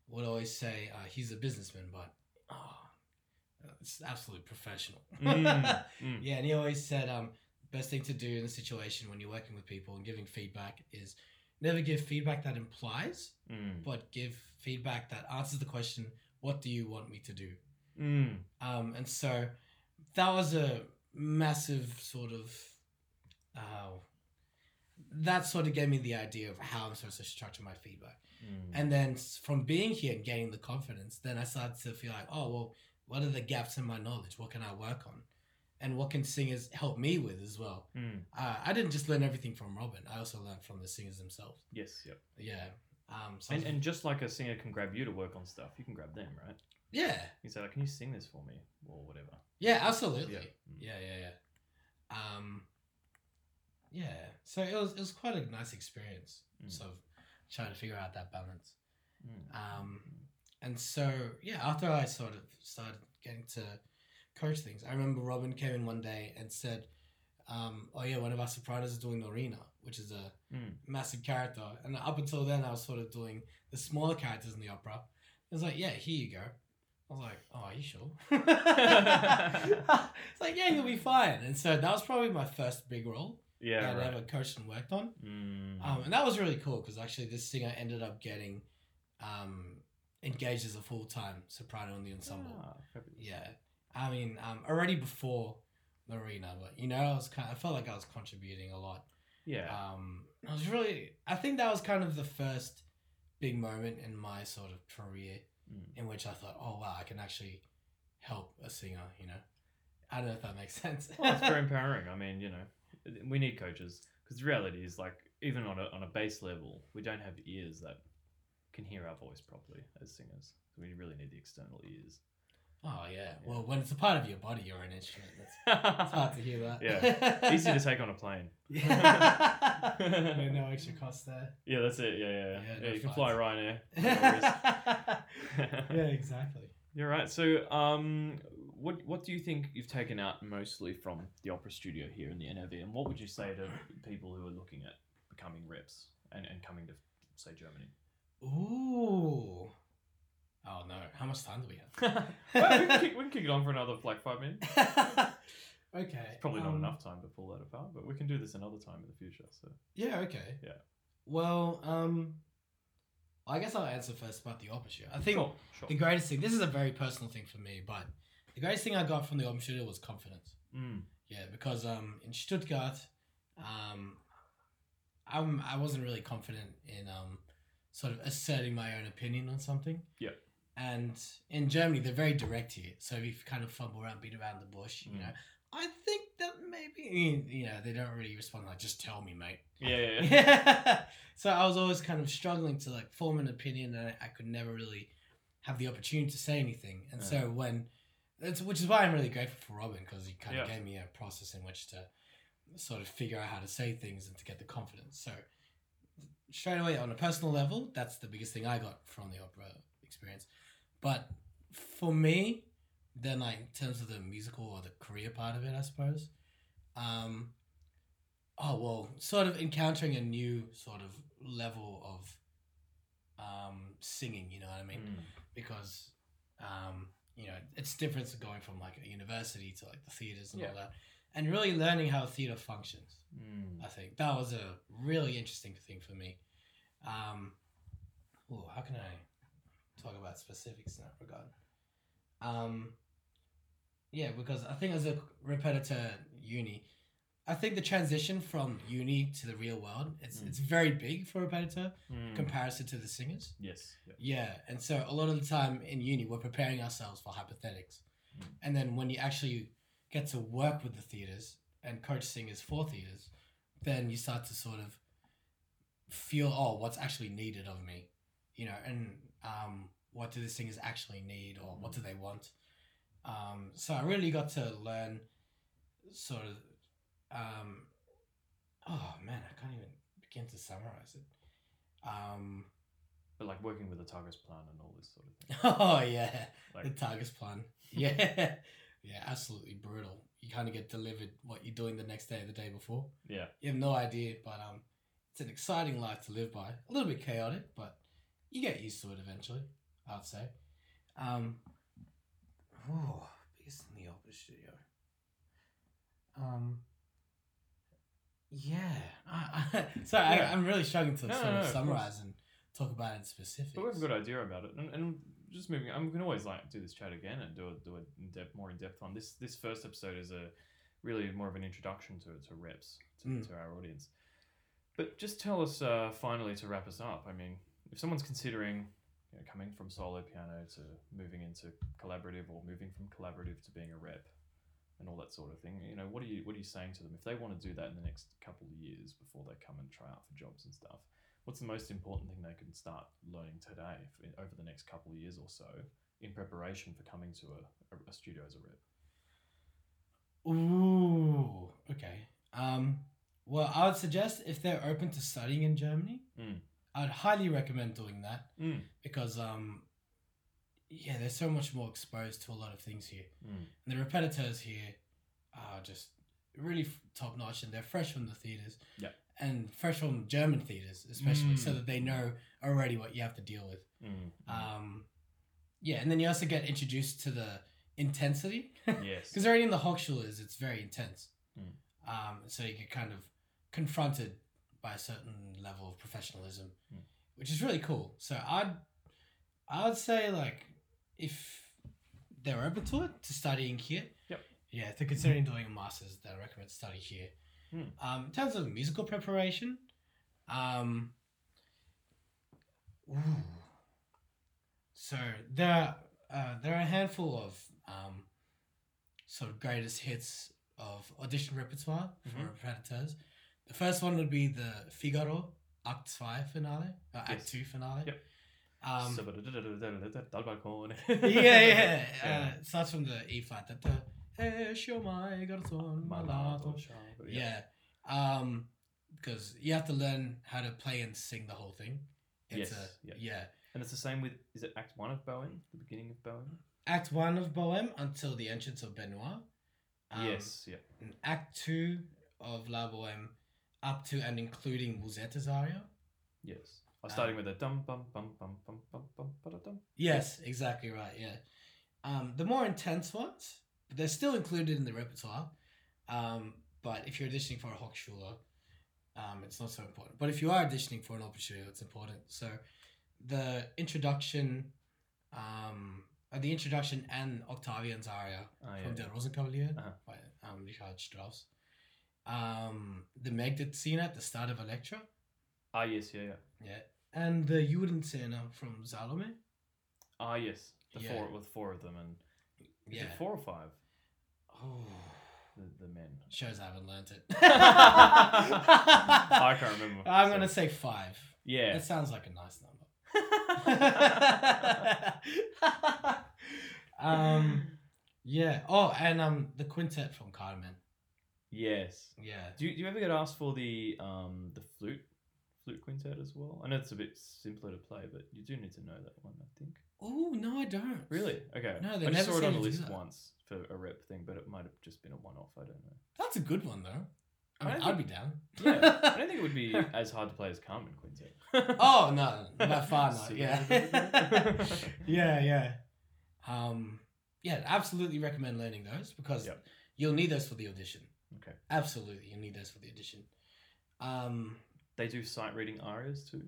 would always say uh, he's a businessman, but oh, it's absolute professional. Mm, mm. [LAUGHS] Yeah, and he always said, um, best thing to do in a situation when you're working with people and giving feedback is never give feedback that implies, Mm. but give feedback that answers the question, "What do you want me to do?" Mm. Um, and so that was a massive sort of uh, that sort of gave me the idea of how I'm supposed to structure my feedback. Mm. And then from being here and gaining the confidence, then I started to feel like, oh well, what are the gaps in my knowledge? What can I work on? And what can singers help me with as well? Mm. Uh, I didn't just learn everything from Robin. I also learned from the singers themselves. Yes, yep. Yeah. Um. So And, and just like a singer can grab you to work on stuff, you can grab them, right? yeah. You say, like, "Can you sing this for me?" or whatever. Yeah. Absolutely. Yeah. Yeah. Mm. Yeah. Yeah. Um. Yeah. So it was it was quite a nice experience. Mm. Sort of trying to figure out that balance. Mm. Um, and so yeah, after I sort of started getting to coach things, I remember Robin came in one day and said, um, "Oh yeah, one of our sopranos is doing Norina, which is a Mm. massive character." And up until then, I was sort of doing the smaller characters in the opera. It was like, "Yeah, here you go." I was like, "Oh, are you sure?" [LAUGHS] it's like, "Yeah, you'll be fine." And so that was probably my first big role Yeah, that I right. ever coached and worked on. Mm. Um, and that was really cool because actually this singer ended up getting um, engaged as a full time soprano in the ensemble. Ah. Yeah, I mean, um, already before Norina, but you know, I was kind. I felt like I was contributing a lot. Yeah. Um, I was really. I think that was kind of the first big moment in my sort of career Mm. in which I thought, oh wow, I can actually help a singer. You know, I don't know if that makes [LAUGHS] sense. Well, it's very empowering. I mean, you know, we need coaches because the reality is, like, even on a on a base level, we don't have ears that can hear our voice properly as singers. So we really need the external ears. Oh yeah. Well, when it's a part of your body, you're an instrument. It's, [LAUGHS] it's hard to hear that. Yeah. Easy to take on a plane. Yeah. [LAUGHS] no, no extra cost there. Yeah, that's it. Yeah, yeah, yeah. Yeah, no you can fly Ryanair. [LAUGHS] Yeah, exactly. You're right. So, um, what what do you think you've taken out mostly from the opera studio here in the NAV, and what would you say to people who are looking at becoming reps and, and coming to say Germany? Ooh. Oh no! How much time do we have? [LAUGHS] well, we, can kick, we can kick it on for another like five minutes. [LAUGHS] okay. It's Probably not um, enough time to pull that apart, but we can do this another time in the future. So Yeah. Okay. Yeah. Well, um, I guess I'll answer first about the opera studio. I think sure, sure. the greatest thing. This is a very personal thing for me, but the greatest thing I got from the opera studio was confidence. Mm, Yeah, because um in Stuttgart, um, I'm I wasn't really confident in um sort of asserting my own opinion on something. Yeah. And in Germany, they're very direct here. So if you kind of fumble around, beat around the bush, you Mm. know, I think that maybe you know they don't really respond like just tell me, mate. yeah, yeah, yeah. [LAUGHS] so I was always kind of struggling to like form an opinion, and I, I could never really have the opportunity to say anything. And so when that's which is why I'm really grateful for Robin because he kind of gave me a process in which to sort of figure out how to say things and to get the confidence. So straight away on a personal level, that's the biggest thing I got from the opera experience. But for me, then like in terms of the musical or the career part of it, I suppose. Um, oh well, sort of encountering a new sort of level of um, singing. You know what I mean? Mm, Because um, you know it's different to going from like a university to like the theaters and all that, and really learning how theater functions. mm. I think that was a really interesting thing for me. Um, oh, how can I talk about specifics in that regard? Um, yeah, because I think as a repetitor uni, I think the transition from uni to the real world it's Mm. it's very big for a repetitor Mm. comparison to the singers. Yes. Yeah. Yeah, and so a lot of the time in uni, we're preparing ourselves for hypothetics. Mm. And then when you actually get to work with the theaters and coach singers for theaters, then you start to sort of feel, oh, what's actually needed of me, you know, and um, what do the singers actually need or what do they want? Um, so I really got to learn sort of, um, oh man, I can't even begin to summarize it. Um, But like working with the Tagus plan and all this sort of thing. [LAUGHS] Oh yeah, Like, the Tagesplan. [LAUGHS] Yeah, yeah, absolutely brutal. You kind of get delivered what you're doing the next day or the day before. yeah. You have no idea, but um, it's an exciting life to live by. A little bit chaotic, but you get used to it eventually. I'd say. Um, oh, biggest in the opera studio. Um. Yeah, I, I, [LAUGHS] sorry, Yeah. I, I'm really struggling to No, sort no, of no, of summarize and talk about it in specifics. But we have a good idea about it, and, and just moving. I'm gonna always like do this chat again and do a do a in depth, more in depth one. This this first episode is a really more of an introduction to to reps to, Mm. to our audience. But just tell us uh, finally to wrap us up. I mean, if someone's considering you know, coming from solo piano to moving into collaborative, or moving from collaborative to being a rep, and all that sort of thing, you know, what are you what are you saying to them if they want to do that in the next couple of years before they come and try out for jobs and stuff? What's the most important thing they can start learning today f- over the next couple of years or so in preparation for coming to a, a, a studio as a rep? Ooh, okay. Um, well, I would suggest if they're open to studying in Germany, Mm. I'd highly recommend doing that Mm. because, um, yeah, they're so much more exposed to a lot of things here. Mm. And the repetitors here are just really f- top notch, and they're fresh from the theaters. Yeah. And fresh from German theaters, especially, so Mm. that they know already what you have to deal with. Mm. Um, yeah, and then you also get introduced to the intensity. [LAUGHS] yes. Because already in the Hochschulas, it's very intense. Mm. Um, so you get kind of confronted by a certain level of professionalism, Mm. which is really cool. So I'd, I'd say like, if they're open to it, to studying here. Yep. Yeah, if they're considering doing a master's, then I recommend study here. Mm. Um, in terms of musical preparation, um, ooh. so there, uh, there are a handful of um, sort of greatest hits of audition repertoire for Mhm. repetitors. The first one would be the Figaro Act 2 finale, uh, Act Yes. 2 finale. Yep. Um, So, dal balcone. yeah, yeah. Yeah. Uh, it starts from the E flat. Esci omai. Yeah. Um, because you have to learn how to play and sing the whole thing. It's Yes, a, yeah. yeah. And it's the same with is it Act One of Bohème, the beginning of Bohème? Act one of Bohème until the entrance of Benoit. Um, yes, yeah. Act two of La Bohème up to and including Musette's aria. Yes. I was starting with a dum bum bum bum bum bum bum ba dum. Yes, exactly right. Yeah. Um, the more intense ones, they're still included in the repertoire. Um, but if you're auditioning for a Hochschule, um, it's not so important. But if you are auditioning for an opera it's important. So the introduction, um, uh, the introduction and Octavian's aria Ah, from yeah. Der Rosenkavalier Uh-huh. by um, Richard Strauss. Um, the Magdet scene at the start of Elektra. Ah, yes, yeah, yeah. Yeah. And the Judenszene from Salome. Ah, yes. The Yeah. four with four of them, and is Yeah. it four or five? Oh. The, the men. Shows I haven't learnt it. [LAUGHS] I can't remember. I'm so- gonna say five. Yeah. It sounds like a nice number. [LAUGHS] [LAUGHS] um, yeah. Oh, and um, the quintet from Carmen. Yes. Yeah. Do you, do you ever get asked for the um the flute flute quintet as well? I know it's a bit simpler to play, but you do need to know that one, I think. Oh no, I don't. Really? Okay. No, they I just never saw it on the list once for a rep thing, but it might have just been a one off. I don't know. That's a good one though. I I mean, don't I'd be down. Yeah, I don't think it would be [LAUGHS] as hard to play as Carmen Quintet. [LAUGHS] Oh no, by far not. [LAUGHS] Yeah. yeah, yeah. Um, yeah, absolutely recommend learning those because Yep. you'll need those for the audition. Okay. Absolutely, you'll need those for the audition. Um, They do sight reading arias too.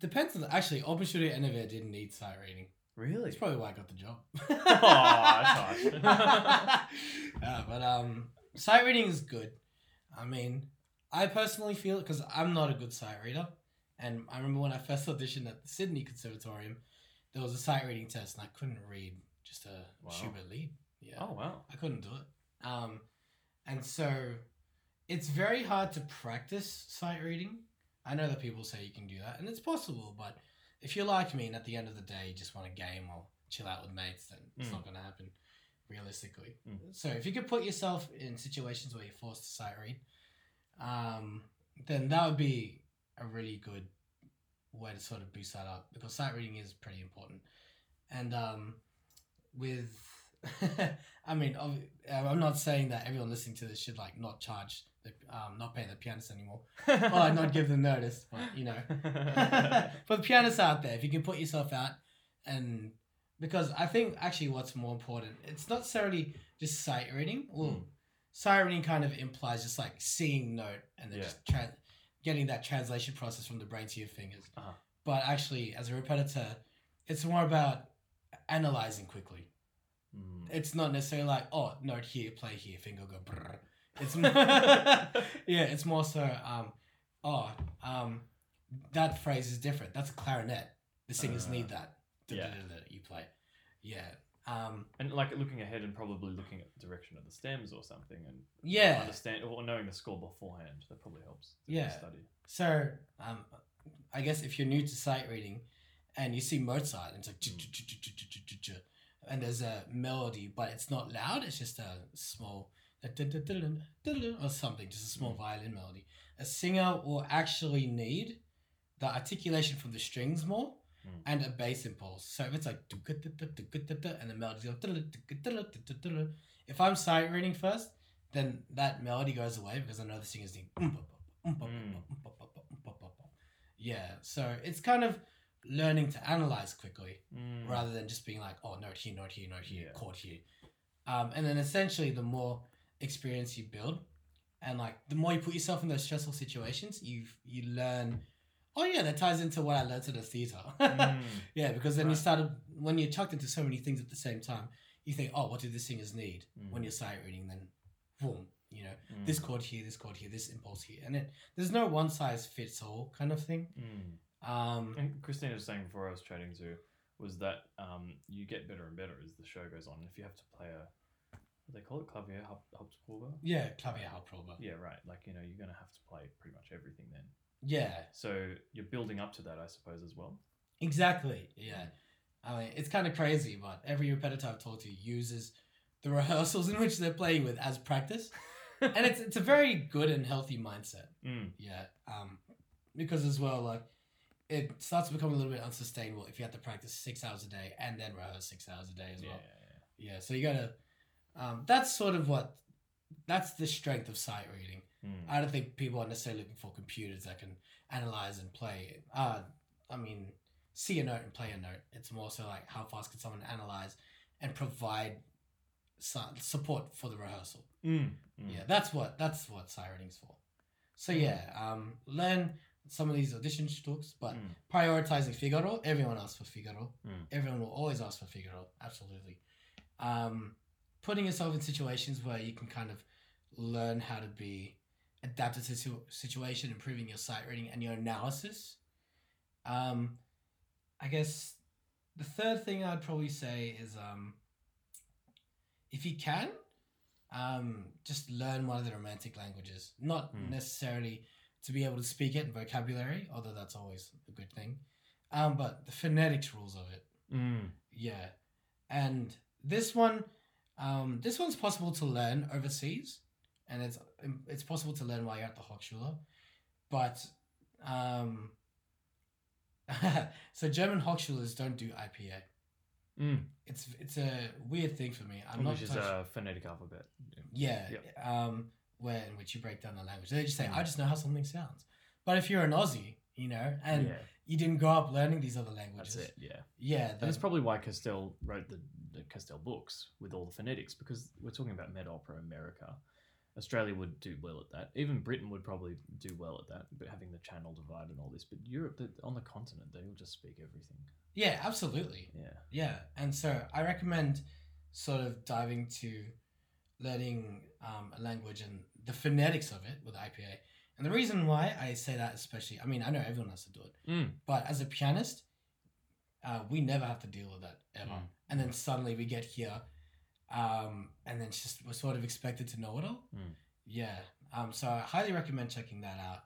depends on the, actually. Open Studio NVIDIA didn't need sight reading. Really? That's probably why I got the job. Aw, that's harsh. yeah, but um, sight reading is good. I mean, I personally feel because I'm not a good sight reader, and I remember when I first auditioned at the Sydney Conservatorium, there was a sight reading test, and I couldn't read just a Wow. Schubert Lied. Yeah, Oh wow. I couldn't do it. Um, and so it's very hard to practice sight reading. I know that people say you can do that, and it's possible, but if you're like me and at the end of the day you just want a game or chill out with mates, then it's Mm. not going to happen realistically. Mm. So if you could put yourself in situations where you're forced to sight read, um, then that would be a really good way to sort of boost that up because sight reading is pretty important. And um, with, [LAUGHS] I mean, I'm not saying that everyone listening to this should like not charge, the, um, not pay the pianist anymore, or like not give them notice. But you know, [LAUGHS] for the pianists out there, if you can put yourself out and because I think actually what's more important, it's not necessarily just sight reading. Well, Mm. sight reading kind of implies just like seeing note and then Yeah. just tra- getting that translation process from the brain to your fingers. Uh-huh. But actually, as a repetitor, it's more about analyzing quickly. Mm. It's not necessarily like, oh, note here, play here, finger go brrr. It's yeah, it's more so um, oh, um, that phrase is different. That's a clarinet. The singers Uh, need that. yeah. You play. Yeah. Um, And like looking ahead and probably looking at the direction of the stems or something and yeah. understand or knowing the score beforehand. That probably helps. Yeah. Study. So, um, I guess if you're new to sight reading and you see Mozart and it's like, and there's a melody, but it's not loud. It's just a small or something, just a small violin melody. A singer will actually need the articulation from the strings more and a bass impulse. So if it's like and the melody goes if I'm sight reading first, then that melody goes away because I know the singer's doing yeah. So it's kind of learning to analyze quickly Mm. rather than just being like, oh, note here, note here, note here, Yeah. chord here. Um, and then essentially, the more experience you build, and like the more you put yourself in those stressful situations, you you learn. Oh yeah, that ties into what I learned at the theater. [LAUGHS] Mm. yeah, because then you started when you're chucked into so many things at the same time. You think, oh, what do the singers need when Mm. you're sight reading? Then, boom, you know, Mm. this chord here, this chord here, this impulse here, and then there's no one size fits all kind of thing. Um, And Kristina was saying before I was chatting to was that um, you get better and better as the show goes on. If you have to play a, what they call it Klavier Haupt- Hauptprobe. yeah, Klavier Hauptprobe. Yeah, right. Like you know, you're gonna have to play pretty much everything then. Yeah, So you're building up to that, I suppose, as well. exactly. Yeah, I mean, it's kind of crazy, but every repetitor I've talked to uses the [LAUGHS] rehearsals in which they're playing with as practice, [LAUGHS] and it's it's a very good and healthy mindset. Mm. Yeah, um, because as well, like it starts to become a little bit unsustainable if you have to practice six hours a day and then rehearse six hours a day as well. yeah, Yeah, so you gotta. Um, that's sort of what. That's the strength of sight reading. Mm. I don't think people are necessarily looking for computers that can analyze and play. Uh, I mean, see a note and play a note. It's more so like how fast can someone analyze and provide su- support for the rehearsal. Mm. Mm. Yeah, that's what that's what sight reading's for. So yeah, um, learn some of these audition talks, but Mm. prioritizing Figaro. Everyone asks for Figaro. Mm. Everyone will always ask for Figaro. Absolutely. Um, putting yourself in situations where you can kind of learn how to be adapted to situ- situation, improving your sight reading and your analysis. Um, I guess the third thing I'd probably say is um, if you can, um, just learn one of the romantic languages. Not Hmm. necessarily to be able to speak it in vocabulary, although that's always a good thing. Um, but the phonetics rules of it. Mm. Yeah, and this one, um, this one's possible to learn overseas, and it's it's possible to learn while you're at the Hochschule, but um, [LAUGHS] so German Hochschules don't do IPA. Mm. It's it's a weird thing for me. I'm not Which is touch- a phonetic alphabet. yeah, Yep. um, where in which you break down the language. They just say. I just know how something sounds. But if you're an Aussie, you know, and yeah, you didn't grow up learning these other languages, that's it. Yeah. yeah, And that's probably why Castel wrote the, the Castel books with all the phonetics because we're talking about Met Opera America. Australia would do well at that. Even Britain would probably do well at that, but having the channel divide and all this. But Europe, the, on the continent, they will just speak everything. yeah, absolutely. Yeah. Yeah, and so I recommend sort of diving to learning um, a language and the phonetics of it with IPA. And the reason why I say that, especially, I mean, I know everyone has to do it, Mm. but as a pianist, uh, we never have to deal with that ever. Mm. And then suddenly we get here, um, and then just we're sort of expected to know it all. Mm. Yeah. Um, so I highly recommend checking that out.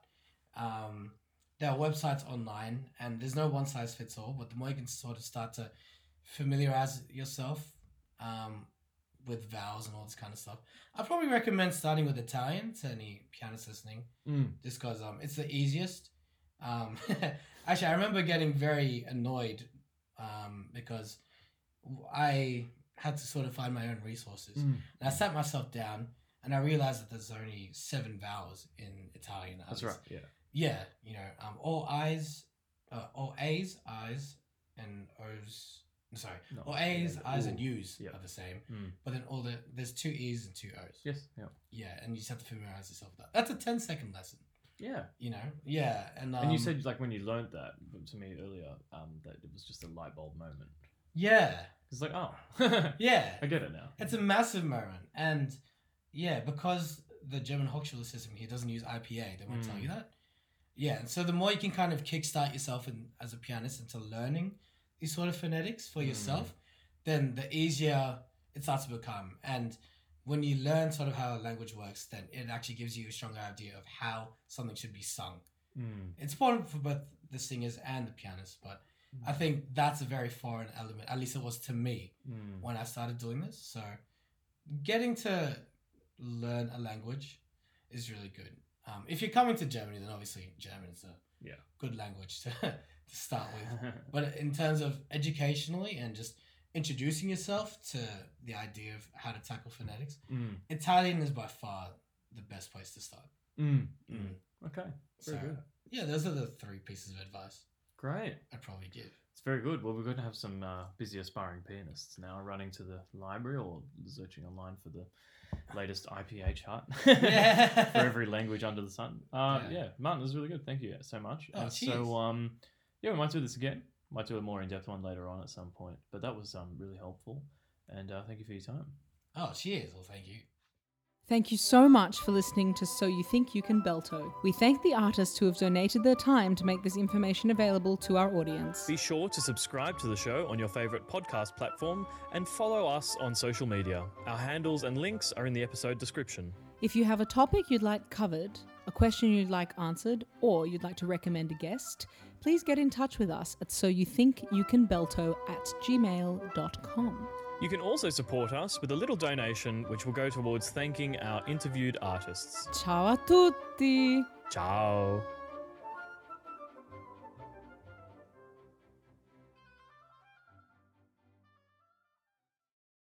Um, there are websites online, and there's no one size fits all. But the more you can sort of start to familiarize yourself um, with vowels and all this kind of stuff, I probably recommend starting with Italian to any pianists listening Mm. just because um, it's the easiest. Um, [LAUGHS] actually, I remember getting very annoyed um, because I had to sort of find my own resources. Mm. And I sat myself down and I realized that there's only seven vowels in Italian. That's least. right. Yeah. Yeah, you know, um, all I's, uh, all A's, I's, and O's. Sorry, No, all A's, yeah, I's, and. U's Yep. are the same. Mm. But then all the there's two E's and two O's. Yes. Yeah. Yeah, and you just have to familiarize yourself with that. That's a 10 second lesson. Yeah. You know, yeah, and um, and you said like when you learned that to me earlier, um, that it was just a light bulb moment. yeah, It's like, oh, [LAUGHS] yeah, I get it now. It's a massive moment, and yeah, because the German Hochschule system here doesn't use IPA, they won't tell Mm. you that. yeah, and so the more you can kind of kickstart yourself in, as a pianist into learning these sort of phonetics for yourself, then the easier it starts to become. And when you learn sort of how a language works, then it actually gives you a stronger idea of how something should be sung. Mm. It's important for both the singers and the pianists, but I think that's a very foreign element. At least it was to me Mm. when I started doing this. So getting to learn a language is really good. Um, if you're coming to Germany, then obviously German is a Yeah. good language to, [LAUGHS] to start with. But in terms of educationally and just introducing yourself to the idea of how to tackle phonetics, Mm. Italian is by far the best place to start. Mm. Mm. Mm. Okay. So good. yeah, those are the three pieces of advice Great. I'd probably give. It's very good. Well, we're going to have some uh, busy aspiring pianists now running to the library or searching online for the latest IPA chart [LAUGHS] Yeah. for every language under the sun. Uh, yeah. Yeah. Martin, this was really good. Thank you so much. Oh, cheers. so, um, yeah, we might do this again. Might do a more in depth one later on at some point. But that was um, really helpful. And uh, thank you for your time. Oh, cheers. Well, thank you. Thank you so much for listening to So You Think You Can Belto. We thank the artists who have donated their time to make this information available to our audience. Be sure to subscribe to the show on your favourite podcast platform and follow us on social media. Our handles and links are in the episode description. If you have a topic you'd like covered, a question you'd like answered, or you'd like to recommend a guest, please get in touch with us at so you think you can belto at gmail.com. You can also support us with a little donation, which will go towards thanking our interviewed artists. Ciao a tutti! Ciao!